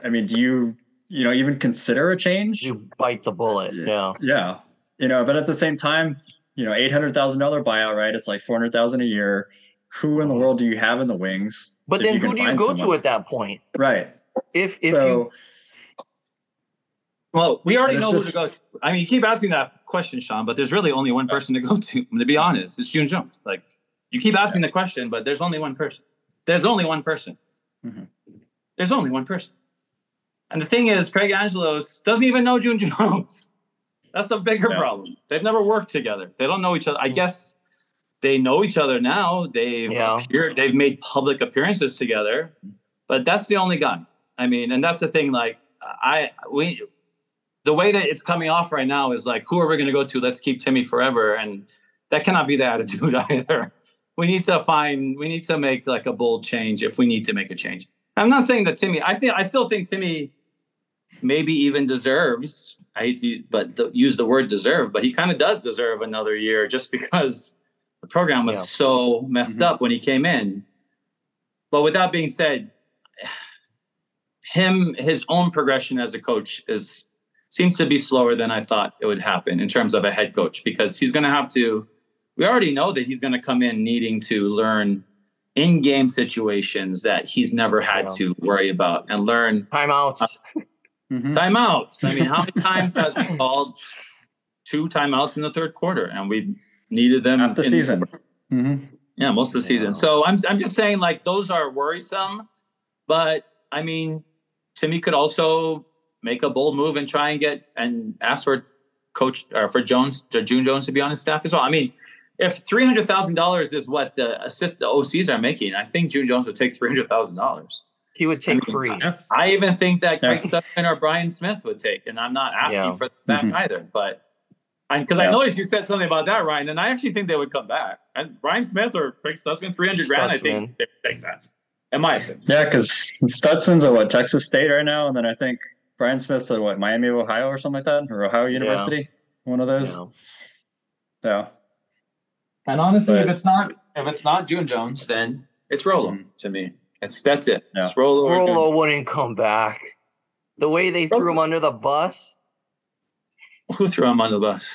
Speaker 4: I mean, do you, you know, even consider a change?
Speaker 3: You bite the bullet. Yeah.
Speaker 4: Yeah. You know, but at the same time, you know, eight hundred thousand dollar buyout, right? It's like four hundred thousand a year. Who in the world do you have in the wings?
Speaker 3: But then who do you
Speaker 4: find
Speaker 3: go to at that point?
Speaker 4: Right.
Speaker 3: If if
Speaker 4: so
Speaker 3: you
Speaker 2: Well, we already know
Speaker 4: just-
Speaker 2: who to go to. I mean, you keep asking that question, Sean, but there's really only one person to go to. To be honest, it's June Jones. Like, you keep asking the question, but there's only one person. There's only one person.
Speaker 4: Mhm.
Speaker 2: There's only one person. And the thing is, Craig Angelos doesn't even know June Jones. That's a bigger
Speaker 4: Yeah.
Speaker 2: problem. They've never worked together. They don't know each other. I guess they know each other now. They've
Speaker 3: Yeah.
Speaker 2: appeared, they've made public appearances together, but that's the only guy. I mean, and that's the thing. Like, I we the way that it's coming off right now is like, who are we going to go to? Let's keep Timmy forever, and that cannot be the attitude either. We need to find, we need to make like a bold change if we need to make a change. I'm not saying that Timmy. I think I still think Timmy maybe even deserves. I hate to but the, use the word deserve, but he kind of does deserve another year just because the program was
Speaker 3: Yeah.
Speaker 2: so messed
Speaker 4: Mhm.
Speaker 2: up when he came in. But with that being said, him his own progression as a coach is seems to be slower than I thought it would happen in terms of a head coach because he's going to have to. We already know that he's going to come in needing to learn in-game situations that he's never had
Speaker 3: Yeah.
Speaker 2: to worry about and learn
Speaker 3: timeouts.
Speaker 4: mhm.
Speaker 2: timeouts. I mean, how many times has he called two timeouts in the third quarter, and we've needed them
Speaker 4: half the
Speaker 2: in-
Speaker 4: season. Mhm.
Speaker 2: yeah, most of the
Speaker 3: Yeah.
Speaker 2: season. So I'm I'm just saying like those are worrisome, but I mean, Timmy could also make a bold move and try and get and ask for coach or for Jones, to June Jones to be on his staff as well. I mean, if three hundred thousand dollars is what the assist the OCs are making, I think June Jones would take three hundred thousand dollars.
Speaker 3: He would take
Speaker 2: I mean,
Speaker 3: free.
Speaker 4: yeah.
Speaker 2: I even think that Craig
Speaker 4: Yeah.
Speaker 2: Stutzman or Brian Smith would take, and I'm not asking
Speaker 3: Yeah.
Speaker 2: for that
Speaker 4: Mhm.
Speaker 2: either. But because I
Speaker 4: Yeah.
Speaker 2: noticed you said something about that, Ryan, and I actually think they would come back. And Brian Smith or Craig Stutzman, three hundred grand, I think they would take that. In my opinion,
Speaker 4: Yeah, because Stutzman's at what Texas State right now, and then I think Brian Smith's at what Miami of Ohio or something like that, or Ohio University, one of those.
Speaker 3: Yeah.
Speaker 4: Yeah.
Speaker 2: and honestly,
Speaker 4: But-
Speaker 2: if it's not if it's not June Jones, then it's Rolo to me. It's that's it.
Speaker 4: Yeah.
Speaker 2: It's Rolo. or
Speaker 3: Rolo wouldn't come back. The way they threw him under the bus
Speaker 2: Who threw him on the bus?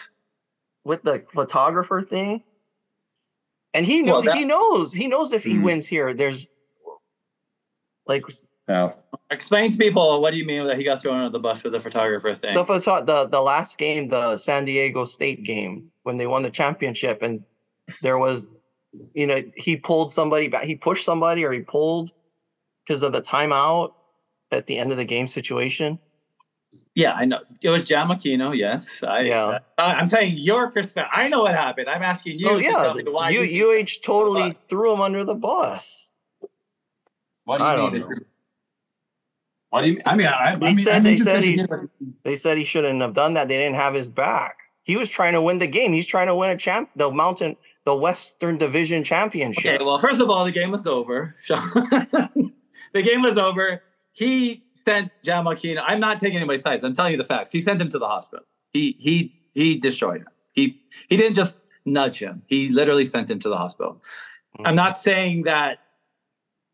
Speaker 3: with the photographer thing, and he
Speaker 2: Well,
Speaker 3: knows
Speaker 2: that-
Speaker 3: he knows he knows if he
Speaker 4: Mhm.
Speaker 3: wins here, there's like
Speaker 4: Yeah.
Speaker 2: Explain to people what do you mean that he got thrown under the bus with the photographer thing?
Speaker 3: the photo the the last game, the San Diego State game when they won the championship, and there was, you know, he pulled somebody back, he pushed somebody or he pulled because of the timeout at the end of the game situation.
Speaker 2: Yeah, I know. It was Jamm Aquino, yes. I,
Speaker 3: Yeah.
Speaker 2: uh, I'm saying your perspective. I know what happened. I'm asking you.
Speaker 3: So
Speaker 2: to
Speaker 3: yeah,
Speaker 2: tell me why
Speaker 3: U,
Speaker 2: you,
Speaker 3: UH totally
Speaker 2: bus.
Speaker 3: threw him under the bus.
Speaker 2: what do you
Speaker 3: I
Speaker 2: mean?
Speaker 3: don't
Speaker 2: it's- What do you mean? I mean, I, I
Speaker 3: They
Speaker 2: mean,
Speaker 3: said-
Speaker 2: I'm
Speaker 3: they said he- They said he shouldn't have done that. They didn't have his back. He was trying to win the game. He's trying to win a champ, the Mountain, the Western Division Championship.
Speaker 2: Okay, well, first of all, the game was over. The game was over. He sent Jamm Aquino. I'm not taking anybody's sides. I'm telling you the facts. He sent him to the hospital. He he he destroyed him. He he didn't just nudge him. He literally sent him to the hospital. I'm not saying that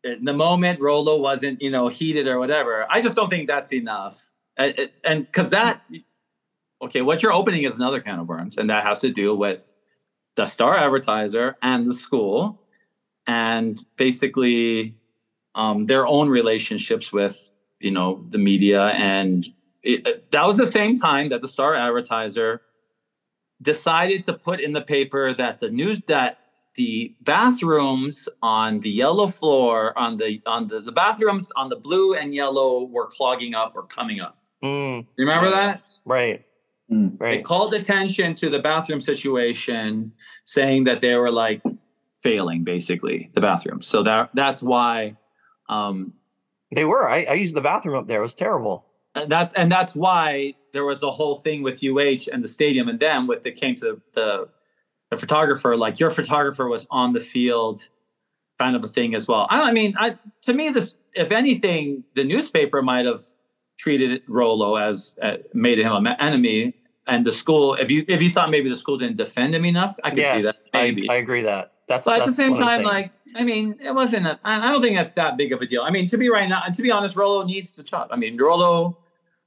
Speaker 2: in the moment Rolo wasn't, you know, heated or whatever. I just don't think that's enough. And because that, okay, what you're opening is another can of worms, and that has to do with the star advertiser and the school, and basically um, their own relationships with, you know, the media. And it, that was the same time that the star advertiser decided to put in the paper that the news that the bathrooms on the yellow floor on the on the, the bathrooms on the blue and yellow were clogging up or coming up.
Speaker 3: Mm,
Speaker 2: You remember that?
Speaker 3: right.
Speaker 4: Mm.
Speaker 2: They
Speaker 3: Right.
Speaker 2: called attention to the bathroom situation, saying that they were like failing, basically the bathrooms. So that that's why um,
Speaker 3: They were. I, I used the bathroom up there. It was terrible.
Speaker 2: and that and that's why there was a whole thing with UH and the stadium and them with it came to the the photographer like your photographer was on the field kind of a thing as well i, I mean i to me this if anything the newspaper might have treated Rolo as uh, made him an enemy and the school if you if you thought maybe the school didn't defend him enough i could see that
Speaker 3: I,
Speaker 2: maybe
Speaker 3: I agree that. That's
Speaker 2: but at the same time, like, I mean, it wasn't. A, I I don't think that's that big of a deal. I mean, to be right now, to be honest, Rolo needs the job. I mean, Rolo,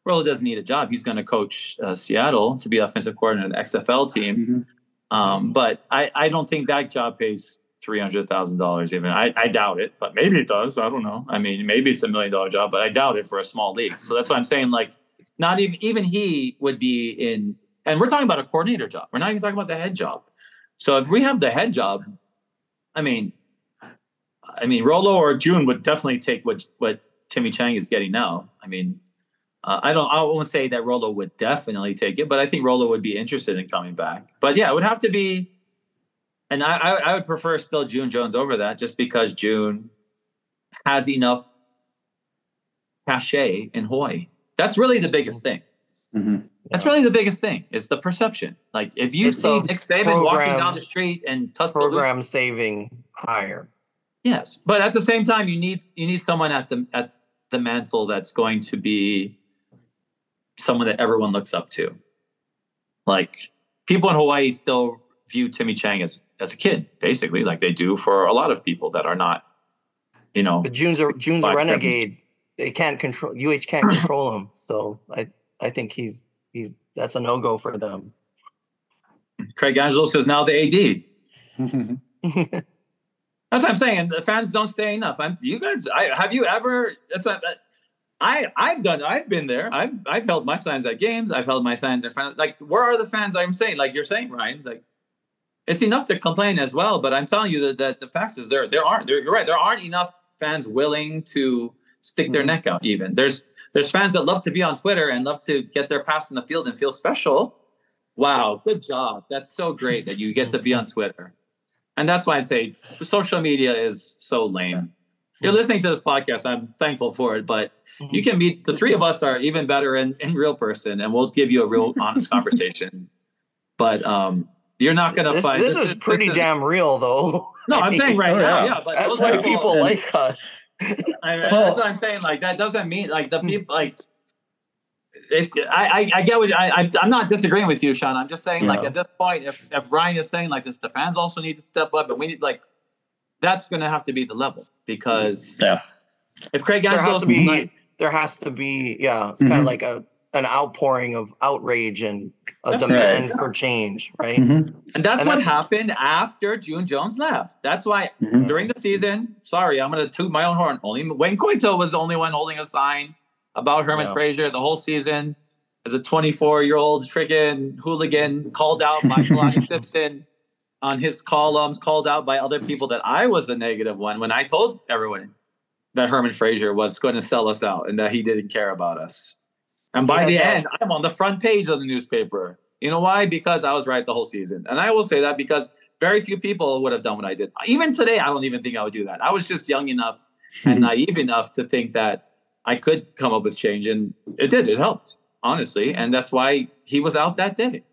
Speaker 2: Rolo doesn't need a job. He's going to coach uh, Seattle to be offensive coordinator of the XFL team.
Speaker 4: Mhm.
Speaker 2: Um, but I, I don't think that job pays three hundred thousand dollars. Even I, I doubt it. But maybe it does. I don't know. I mean, maybe it's a million dollar job, but I doubt it for a small league. So that's why I'm saying, like, not even even he would be in. And we're talking about a coordinator job. We're not even talking about the head job. So if we have the head job, I mean, I mean, Rolo or June would definitely take what what Timmy Chang is getting now. I mean, uh, I don't. I won't say that Rolo would definitely take it, but I think Rolo would be interested in coming back. But yeah, it would have to be, and I I, I would prefer still June Jones over that, just because June has enough cachet in Hawaii. That's really the biggest thing.
Speaker 4: Mhm.
Speaker 2: That's really the biggest thing. It's the perception. Like if you
Speaker 3: It's
Speaker 2: see Nick Saban walking down the street and Tuscaloosa
Speaker 3: program saving higher.
Speaker 2: Yes, but at the same time, you need you need someone at the at the mantle that's going to be someone that everyone looks up to. Like people in Hawaii still view Timmy Chang as as a kid, basically, like they do for a lot of people that are not, you know.
Speaker 3: But June's a June's a
Speaker 2: Five, seven.
Speaker 3: renegade. They can't control UH can't control him. So I I think he's he's that's a no go for them.
Speaker 2: Craig Angelos is now the AD. That's what I'm saying. The fans don't say enough. I'm you guys. I have you ever? That's what, I I've done. I've been there. I've I've held my signs at games. I've held my signs in front of like where are the fans? I'm saying like you're saying Ryan. Like it's enough to complain as well. But I'm telling you that, that the facts is there there aren't. There, you're right. There aren't enough fans willing to stick their
Speaker 3: Mhm.
Speaker 2: neck out. Even there's there's fans that love to be on Twitter and love to get their pass in the field and feel special. Wow, good job. That's so great that you get to be on Twitter. And that's why I say social media is so lame. You're listening to this podcast. I'm thankful for it, but you can meet the three of us are even better in, in real person and we'll give you a real honest conversation. But um you're not gonna find
Speaker 3: this is pretty
Speaker 2: this
Speaker 3: damn real though.
Speaker 2: No, I'm saying right
Speaker 4: Oh,
Speaker 2: now,
Speaker 4: yeah.
Speaker 2: yeah. But
Speaker 3: That's
Speaker 2: those
Speaker 3: why
Speaker 2: people,
Speaker 3: people
Speaker 4: and-
Speaker 3: like us.
Speaker 2: I,
Speaker 4: Well-
Speaker 2: that's what I'm saying. Like that doesn't mean like the people like. It, I, I I get what I, I I'm not disagreeing with you, Sean. I'm just saying like at this point, if if Ryan is saying like this, the fans also need to step up, and we need like that's going to have to be the level because
Speaker 4: Yeah.
Speaker 2: if Craig
Speaker 3: There has to be
Speaker 2: like,
Speaker 3: there has to be yeah, it's kind
Speaker 4: Mhm.
Speaker 3: of like a an outpouring of outrage and a
Speaker 2: That's
Speaker 3: demand for change, right?
Speaker 4: Mhm.
Speaker 2: and that's
Speaker 3: and
Speaker 2: what
Speaker 3: that's-
Speaker 2: happened after June Jones left. That's why
Speaker 4: Mhm.
Speaker 2: during the season, sorry, I'm going to toot my own horn. Only Wayne Cueto was the only one holding a sign about Herman
Speaker 3: Yeah.
Speaker 2: Frazier the whole season. As a 24 year old freaking hooligan, called out by Kalani Simpson on his columns, called out by other people that I was the negative one when I told everyone that Herman Frazier was going to sell us out and that he didn't care about us. And by
Speaker 3: Yeah,
Speaker 2: the
Speaker 3: yeah.
Speaker 2: end, I'm on the front page of the newspaper. You know why? Because I was right the whole season. And I will say that because very few people would have done what I did. Even today, I don't even think I would do that. I was just young enough and naive enough to think that I could come up with change. And it did, it helped, honestly. And that's why he was out that day.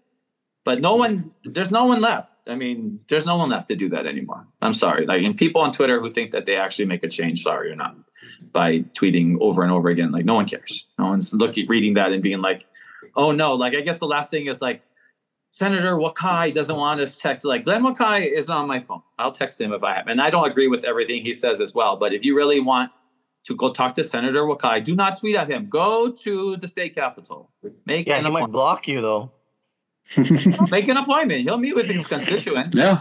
Speaker 2: But no one, there's no one left. I mean, there's no one left to do that anymore. I'm sorry. Like, and people on Twitter who think that they actually make a change, sorry or not, by tweeting over and over again. Like, no one cares. No one's looking, reading that and being like, oh no. Like, I guess the last thing is like, Senator Wakai doesn't want us text. Like Glenn Wakai is on my phone. I'll text him if I have. And I don't agree with everything he says as well. But if you really want to go talk to Senator Wakai, do not tweet at him. Go to the state capitol. Make
Speaker 3: Yeah,
Speaker 2: an
Speaker 3: he might
Speaker 2: appointment.
Speaker 3: block you though.
Speaker 2: Make an appointment. He'll meet with his constituents.
Speaker 4: yeah.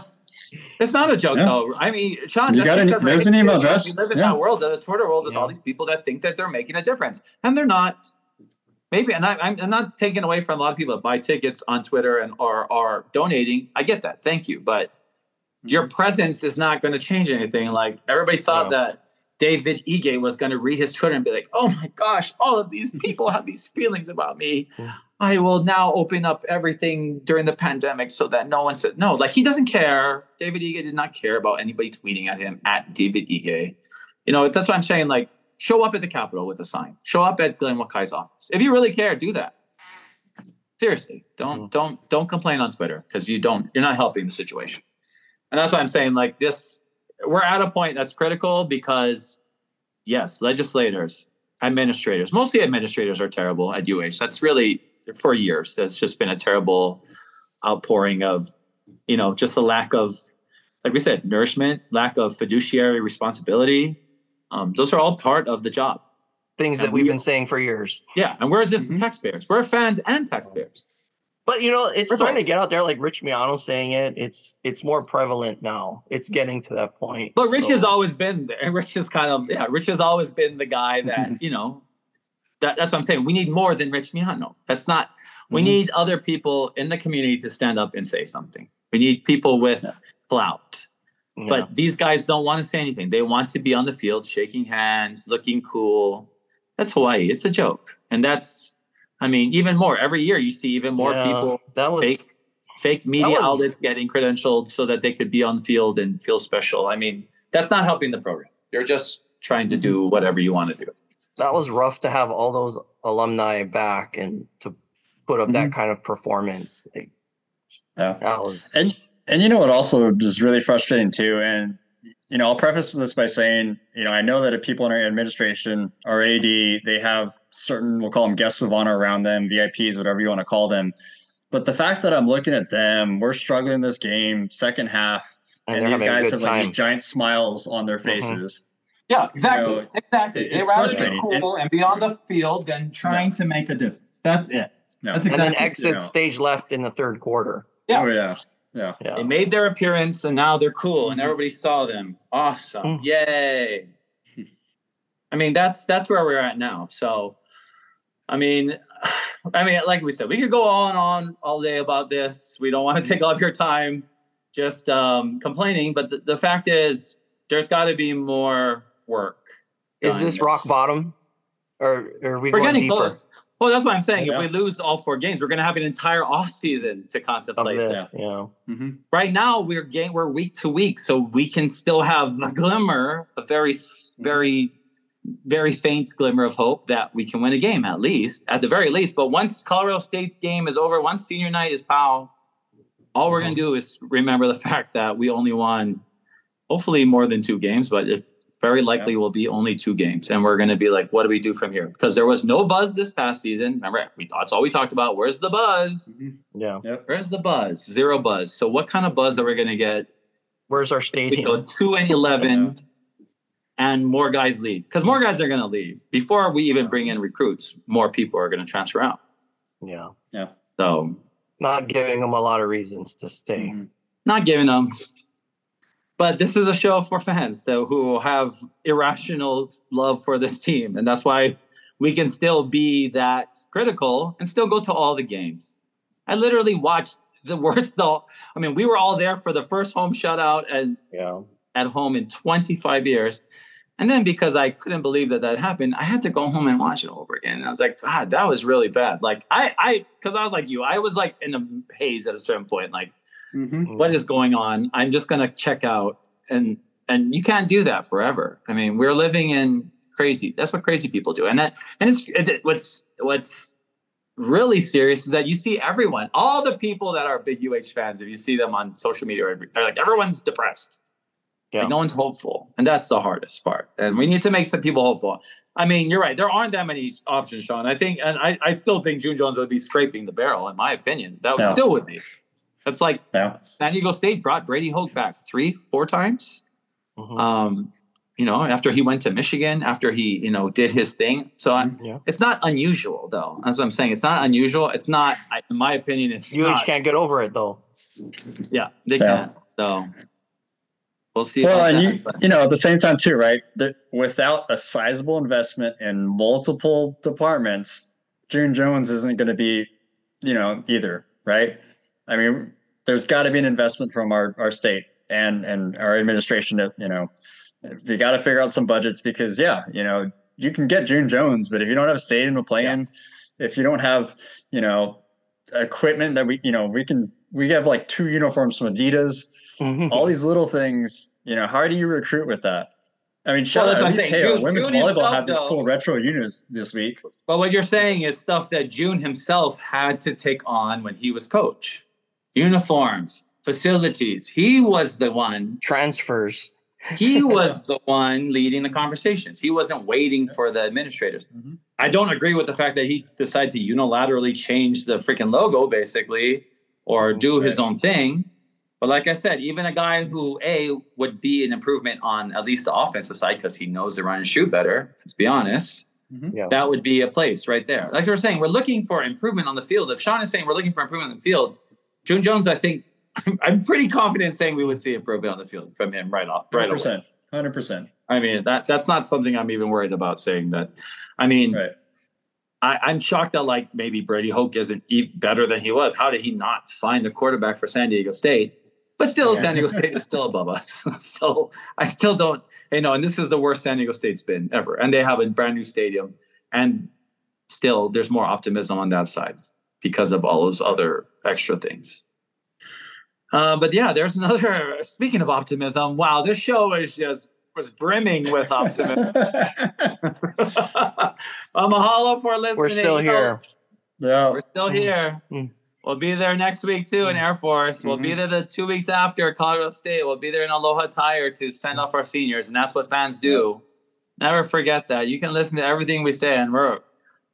Speaker 2: It's not a joke,
Speaker 4: Yeah.
Speaker 2: though. I mean, Sean,
Speaker 4: You got an- there's an email
Speaker 2: it.
Speaker 4: address.
Speaker 2: We live in
Speaker 4: Yeah.
Speaker 2: that world, the Twitter world, with
Speaker 3: Yeah.
Speaker 2: all these people that think that they're making a difference, and they're not. Maybe, and I, I'm, I'm not taking away from a lot of people that buy tickets on Twitter and are are donating. I get that. Thank you, but your mm-hmm. presence is not going to change anything. Like everybody thought
Speaker 3: No.
Speaker 2: that David Ige was going to read his Twitter and be like, "Oh my gosh, all of these people have these feelings about me.
Speaker 3: Yeah.
Speaker 2: I will now open up everything during the pandemic so that no one said no." Like he doesn't care. David Ige did not care about anybody tweeting at him at David Ige. You know, that's what I'm saying. Like, show up at the Capitol with a sign. Show up at Glenn Wakai's office. If you really care, do that. Seriously, don't
Speaker 3: Mhm.
Speaker 2: don't don't complain on Twitter because you don't you're not helping the situation. And that's why I'm saying like this we're at a point that's critical because yes, legislators, administrators, mostly administrators are terrible at UH. That's really for years. That's just been a terrible outpouring of, you know, just a lack of, like we said, nourishment, lack of fiduciary responsibility. Um, those are all part of the job.
Speaker 3: Things that we've
Speaker 2: we-
Speaker 3: been saying for years.
Speaker 2: Yeah, and we're just
Speaker 4: Mhm.
Speaker 2: taxpayers. We're fans and taxpayers.
Speaker 3: But you know, it's starting to get out there. Like Rich Miano saying it. It's it's more prevalent now. It's getting to that point.
Speaker 2: But Rich
Speaker 3: So-
Speaker 2: has always been there. Rich is kind of yeah. Rich has always been the guy that you know. That, that's what I'm saying. We need more than Rich Miano. That's not. We
Speaker 4: Mhm.
Speaker 2: need other people in the community to stand up and say something. We need people with
Speaker 4: Yeah.
Speaker 2: clout.
Speaker 3: Yeah.
Speaker 2: But these guys don't want to say anything. They want to be on the field, shaking hands, looking cool. That's Hawaii. It's a joke, and that's. I mean, even more every year you see even more
Speaker 3: Yeah,
Speaker 2: people
Speaker 3: that was
Speaker 2: fake fake media
Speaker 3: was-
Speaker 2: outlets getting credentialed so that they could be on the field and feel special. I mean, that's not helping the program. You're just trying to do mm-hmm. whatever you want to do.
Speaker 3: that was rough to have all those alumni back and to put up that mm-hmm. kind of performance. Like,
Speaker 4: Yeah.
Speaker 3: that was
Speaker 4: And and you know what also is really frustrating too, and you know I'll preface this by saying you know I know that if people in our administration, our AD, they have certain we'll call them guests of honor around them, VIPs, whatever you want to call them. But the fact that I'm looking at them, we're struggling this game, second half,
Speaker 3: and,
Speaker 4: and, these guys
Speaker 3: good
Speaker 4: have like
Speaker 3: time.
Speaker 4: these giant smiles on their
Speaker 3: Mhm.
Speaker 4: faces.
Speaker 5: Yeah, exactly.
Speaker 4: You know,
Speaker 5: exactly.
Speaker 4: it-
Speaker 5: They
Speaker 4: it's
Speaker 5: rather be cool
Speaker 4: It's-
Speaker 5: and be on the field than trying to make a difference. That's it.
Speaker 4: No.
Speaker 5: That's
Speaker 3: and then
Speaker 5: exactly.
Speaker 3: exit
Speaker 4: know.
Speaker 3: stage left in the third quarter.
Speaker 5: Yeah.
Speaker 4: Oh yeah, yeah.
Speaker 3: Yeah.
Speaker 2: They made their appearance and now they're cool and everybody saw them. Awesome.
Speaker 3: Mm.
Speaker 2: Yay. I mean, that's that's where we're at now. So I mean, I mean, like we said, we could go on and on all day about this. We don't want to take all of your time just um, complaining, but the, the fact is, there's got to be more work.
Speaker 3: Is
Speaker 2: done.
Speaker 3: this rock bottom? Or, or are we
Speaker 2: We're getting
Speaker 3: deeper
Speaker 2: close. Well, that's what I'm saying.
Speaker 4: Yeah.
Speaker 2: If we lose all four games, we're going to have an entire off season to
Speaker 3: of
Speaker 2: contemplate
Speaker 3: this? Yeah.
Speaker 4: Mm-hmm.
Speaker 2: right now we're game we're week to week so we can still have a glimmer a very s- very very faint glimmer of hope that we can win a game at least at the very least. But once colorado state's game is over once senior night is pow all we're going to mm-hmm. do is remember the fact that we only won hopefully more than two games but it very likely will be only two games. And we're going to be like what do we do from here? Because there was no buzz this past season. Remember we that's all we talked about. Where's the buzz? Mm-hmm.
Speaker 3: Yeah.
Speaker 2: where's the buzz? Zero buzz. So what kind of buzz are we going to get?
Speaker 3: Where's our
Speaker 2: we
Speaker 3: stadium?
Speaker 2: go two and eleven, and more guys leave because more guys are going to leave before we even bring in recruits. More people are going to transfer out.
Speaker 3: Yeah. Yeah.
Speaker 2: So
Speaker 3: Not giving them a lot of reasons to stay.
Speaker 4: Mm-hmm.
Speaker 2: not giving them. But this is a show for fans though, who have irrational love for this team, and that's why we can still be that critical and still go to all the games. I literally watched the worst. Though I mean, we were all there for the first home shutout and
Speaker 3: Yeah.
Speaker 2: at home in 25 years. And then because I couldn't believe that that happened, I had to go home and watch it over again. And I was like, God, that was really bad. Like I, I, because I was like you, I was like in a haze at a certain point. Like,
Speaker 4: Mm-hmm.
Speaker 2: what is going on? I'm just gonna check out, and and you can't do that forever. I mean, we're living in crazy. That's what crazy people do. And that, and it's it, what's what's really serious is that you see everyone, all the people that are big UH fans, if you see them on social media, are are like everyone's depressed.
Speaker 3: Yeah.
Speaker 2: Like, no one's hopeful, and that's the hardest part. And we need to make some people hopeful. I mean, you're right. There aren't that many options, Sean. I think, and I, I still think June Jones would be scraping the barrel, in my opinion. That
Speaker 4: Yeah.
Speaker 2: still would be. That's like
Speaker 4: Yeah.
Speaker 2: San Diego State brought Brady Hoke back three, four times.
Speaker 3: Mhm.
Speaker 2: Um, you know, after he went to Michigan, after he, you know, did his thing. So I'm,
Speaker 3: Yeah.
Speaker 2: it's not unusual though. That's what I'm saying. It's not unusual. It's not, in my opinion, it's
Speaker 3: UH
Speaker 2: not.
Speaker 3: can't get over it though.
Speaker 2: Yeah, they
Speaker 4: Yeah.
Speaker 2: can't. So we'll see.
Speaker 4: Well, and
Speaker 2: that,
Speaker 4: you,
Speaker 2: but-
Speaker 4: you know, at the same time too, right? That without a sizable investment in multiple departments, June Jones isn't going to be, you know, either, right? I mean, there's got to be an investment from our, our state and and our administration. To, you know, you got to figure out some budgets because, yeah, you know, you can get June Jones, but if you don't have a stadium to play in, if you don't have, you know, equipment that we, you know, we can we have like two uniforms from Adidas
Speaker 3: Mhm.
Speaker 4: all these little things, you know, how do you recruit with that? I mean, shout
Speaker 2: that's
Speaker 4: out
Speaker 2: what
Speaker 4: at
Speaker 2: I'm
Speaker 4: least,
Speaker 2: saying.
Speaker 4: hey,
Speaker 2: June-
Speaker 4: women's
Speaker 2: June
Speaker 4: volleyball
Speaker 2: himself,
Speaker 4: have these
Speaker 2: though-
Speaker 4: cool retro units this week.
Speaker 2: But what you're saying is stuff that June himself had to take on when he was coach. Uniforms, facilities. He was the one.
Speaker 3: Transfers.
Speaker 2: He was the one leading the conversations. He wasn't waiting for the administrators.
Speaker 4: Mhm.
Speaker 2: I don't agree with the fact that he decided to unilaterally change the freaking logo, basically, or do his own thing. But like I said, even a guy who a would be an improvement on at least the offensive side because he knows to run and shoot better. Let's be honest
Speaker 3: Yeah.
Speaker 2: that would be a place right there. Like we were saying, we're looking for improvement on the field. If Sean is saying we're looking for improvement on the field, June Jones, I think I'm pretty confident saying we would see improvement on the field from him right off, right
Speaker 4: 100%. 100%.
Speaker 2: I mean, that that's not something I'm even worried about saying that. I mean,
Speaker 4: Right.
Speaker 2: I, I'm shocked that like maybe Brady Hoke isn't e- better than he was. How did he not find a quarterback for San Diego State? But still,
Speaker 3: Yeah.
Speaker 2: San Diego State is still above us. so I still don't, you know, and this is the worst San Diego State's been ever. And they have a brand new stadium. And still, there's more optimism on that side because of all those other extra things. Uh, but yeah, there's another. Speaking of optimism, wow, this show is just was brimming with optimism. uh, mahalo for listening.
Speaker 3: We're still here.
Speaker 4: yeah.
Speaker 2: we're still
Speaker 3: Mm.
Speaker 2: here.
Speaker 3: Mm.
Speaker 2: We'll be there next week too in Air Force. We'll be
Speaker 4: Mhm.
Speaker 2: there the two weeks after Colorado State. We'll be there in Aloha Tire to send off our seniors, and that's what fans do. Never forget that. You can listen to everything we say, and we're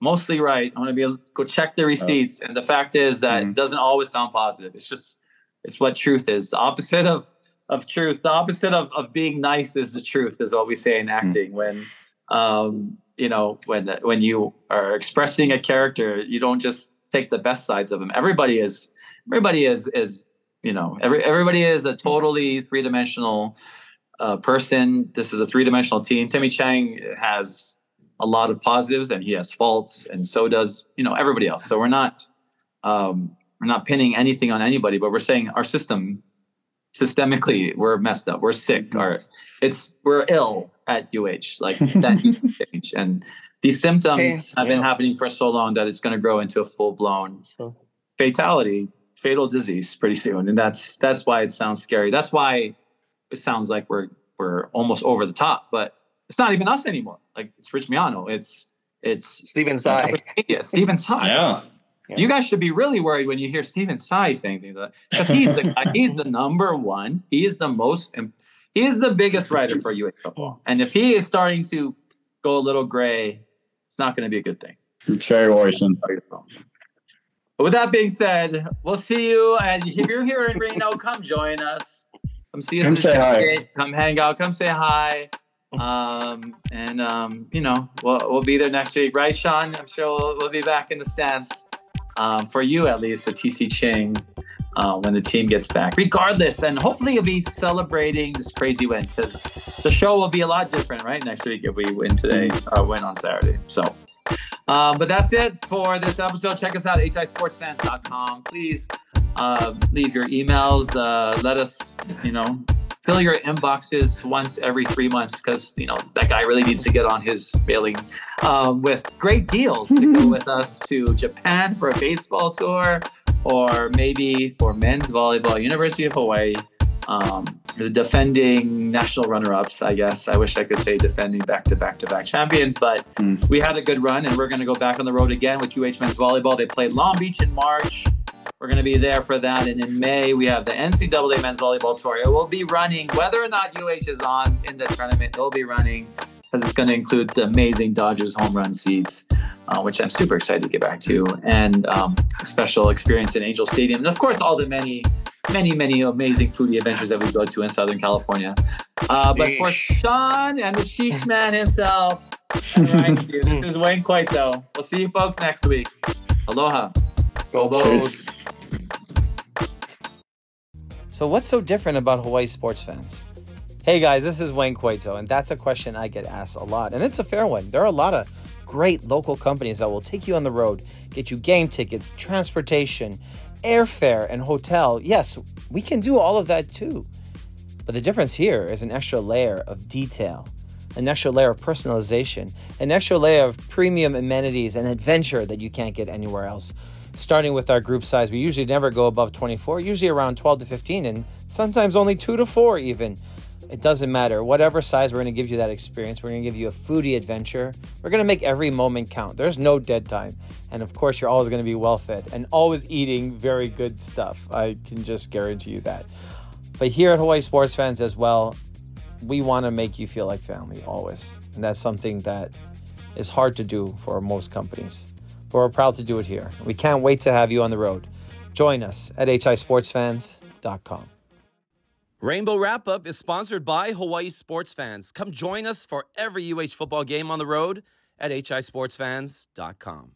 Speaker 2: mostly right. I want to be able to go check the receipts, and the fact is that it
Speaker 4: Mhm.
Speaker 2: doesn't always sound positive. It's just it's what truth is. The opposite of of truth, the opposite of, of being nice is the truth, is what we say in acting. When um, you know, when when you are expressing a character, you don't just take the best sides of him. Everybody is everybody is is you know every everybody is a totally three dimensional uh, person. This is a three dimensional team. Timmy Chang has a lot of positives and he has faults, and so does you know everybody else. So we're not um, we're not pinning anything on anybody, but we're saying our system systemically we're messed up. We're sick. Our it's we're ill at UH. Like that needs to change. And these symptoms
Speaker 3: Hey,
Speaker 2: have been
Speaker 3: yeah.
Speaker 2: happening for so long that it's going to grow into a full blown
Speaker 3: So-
Speaker 2: fatality, fatal disease pretty soon. And that's that's why it sounds scary. That's why it sounds like we're we're almost over the top. But it's not even us anymore. Like it's Rich Miano. It's it's
Speaker 3: Stephen Tsai.
Speaker 2: yeah, Stephen Tsai.
Speaker 4: Yeah.
Speaker 3: Yeah.
Speaker 2: You guys should be really worried when you hear Stephen Tsai saying things like because he's the he's the number one. He is the most im- he is the biggest writer for UH football. And if he is starting to go a little gray, it's not going to be a good thing.
Speaker 4: It's very worrisome.
Speaker 2: But with that being said, we'll see you. And if you're here in Reno, come join us. Come see us.
Speaker 4: Come say hi.
Speaker 2: tailgate. Come hang out. Come say hi. Um, and um, you know, we'll we'll be there next week, right, Sean? I'm sure we'll, we'll be back in the stands. Um, for you at least, at TC Ching, uh, when the team gets back. Regardless, and hopefully you'll be celebrating this crazy win because the show will be a lot different, right? Next week if we win today or win on Saturday. So. Um, but that's it for this episode. Check us out, at hisportsfans.com. Please uh, leave your emails. Uh, let us, you know, fill your inboxes once every three months because, you know, that guy really needs to get on his mailing um, with great deals to go with us to Japan for a baseball tour or maybe for men's volleyball, University of Hawaii. Um, the defending national runner-ups, I guess. I wish I could say defending back-to-back-to-back champions, but
Speaker 4: Hmm.
Speaker 2: we had a good run, and we're going to go back on the road again with UH men's volleyball. They played Long Beach in March. We're going to be there for that, and in May we have the NCAA men's volleyball tour. It will be running whether or not UH is on in the tournament. It'll be running because it's going to include the amazing Dodgers home run seats, uh, which I'm super excited to get back to, and um, a special experience in Angel Stadium, and of course all the many
Speaker 3: many, many amazing foodie adventures that we go to in Southern California. Uh, but for Sean and the Sheesh Man himself, all right, this is Wayne Cueto. We'll see you folks next week. Aloha.
Speaker 4: Go Bows.
Speaker 2: So, what's so different about Hawaii sports fans? Hey guys, this is Wayne Cueto, and that's a question I get asked a lot, and it's a fair one. There are a lot of great local companies that will take you on the road, get you game tickets, transportation, airfare, and hotel. Yes, we can do all of that too. But the difference here is an extra layer of detail, an extra layer of personalization, an extra layer of premium amenities and adventure that you can't get anywhere else. Starting with our group size, we usually never go above 24, usually around 12 to 15, and sometimes only 2 to 4 even. It doesn't matter. Whatever size, we're going to give you that experience. We're going to give you a foodie adventure. We're going to make every moment count. There's no dead time. And of course, you're always going to be well fed and always eating very good stuff. I can just guarantee you that. But here at Hawaii Sports Fans as well, we want to make you feel like family always. And that's something that is hard to do for most companies. But we're proud to do it here. We can't wait to have you on the road. Join us at hisportsfans.com. Rainbow Wrap Up is sponsored by Hawaii Sports Fans. Come join us for every UH football game on the road at hisportsfans.com.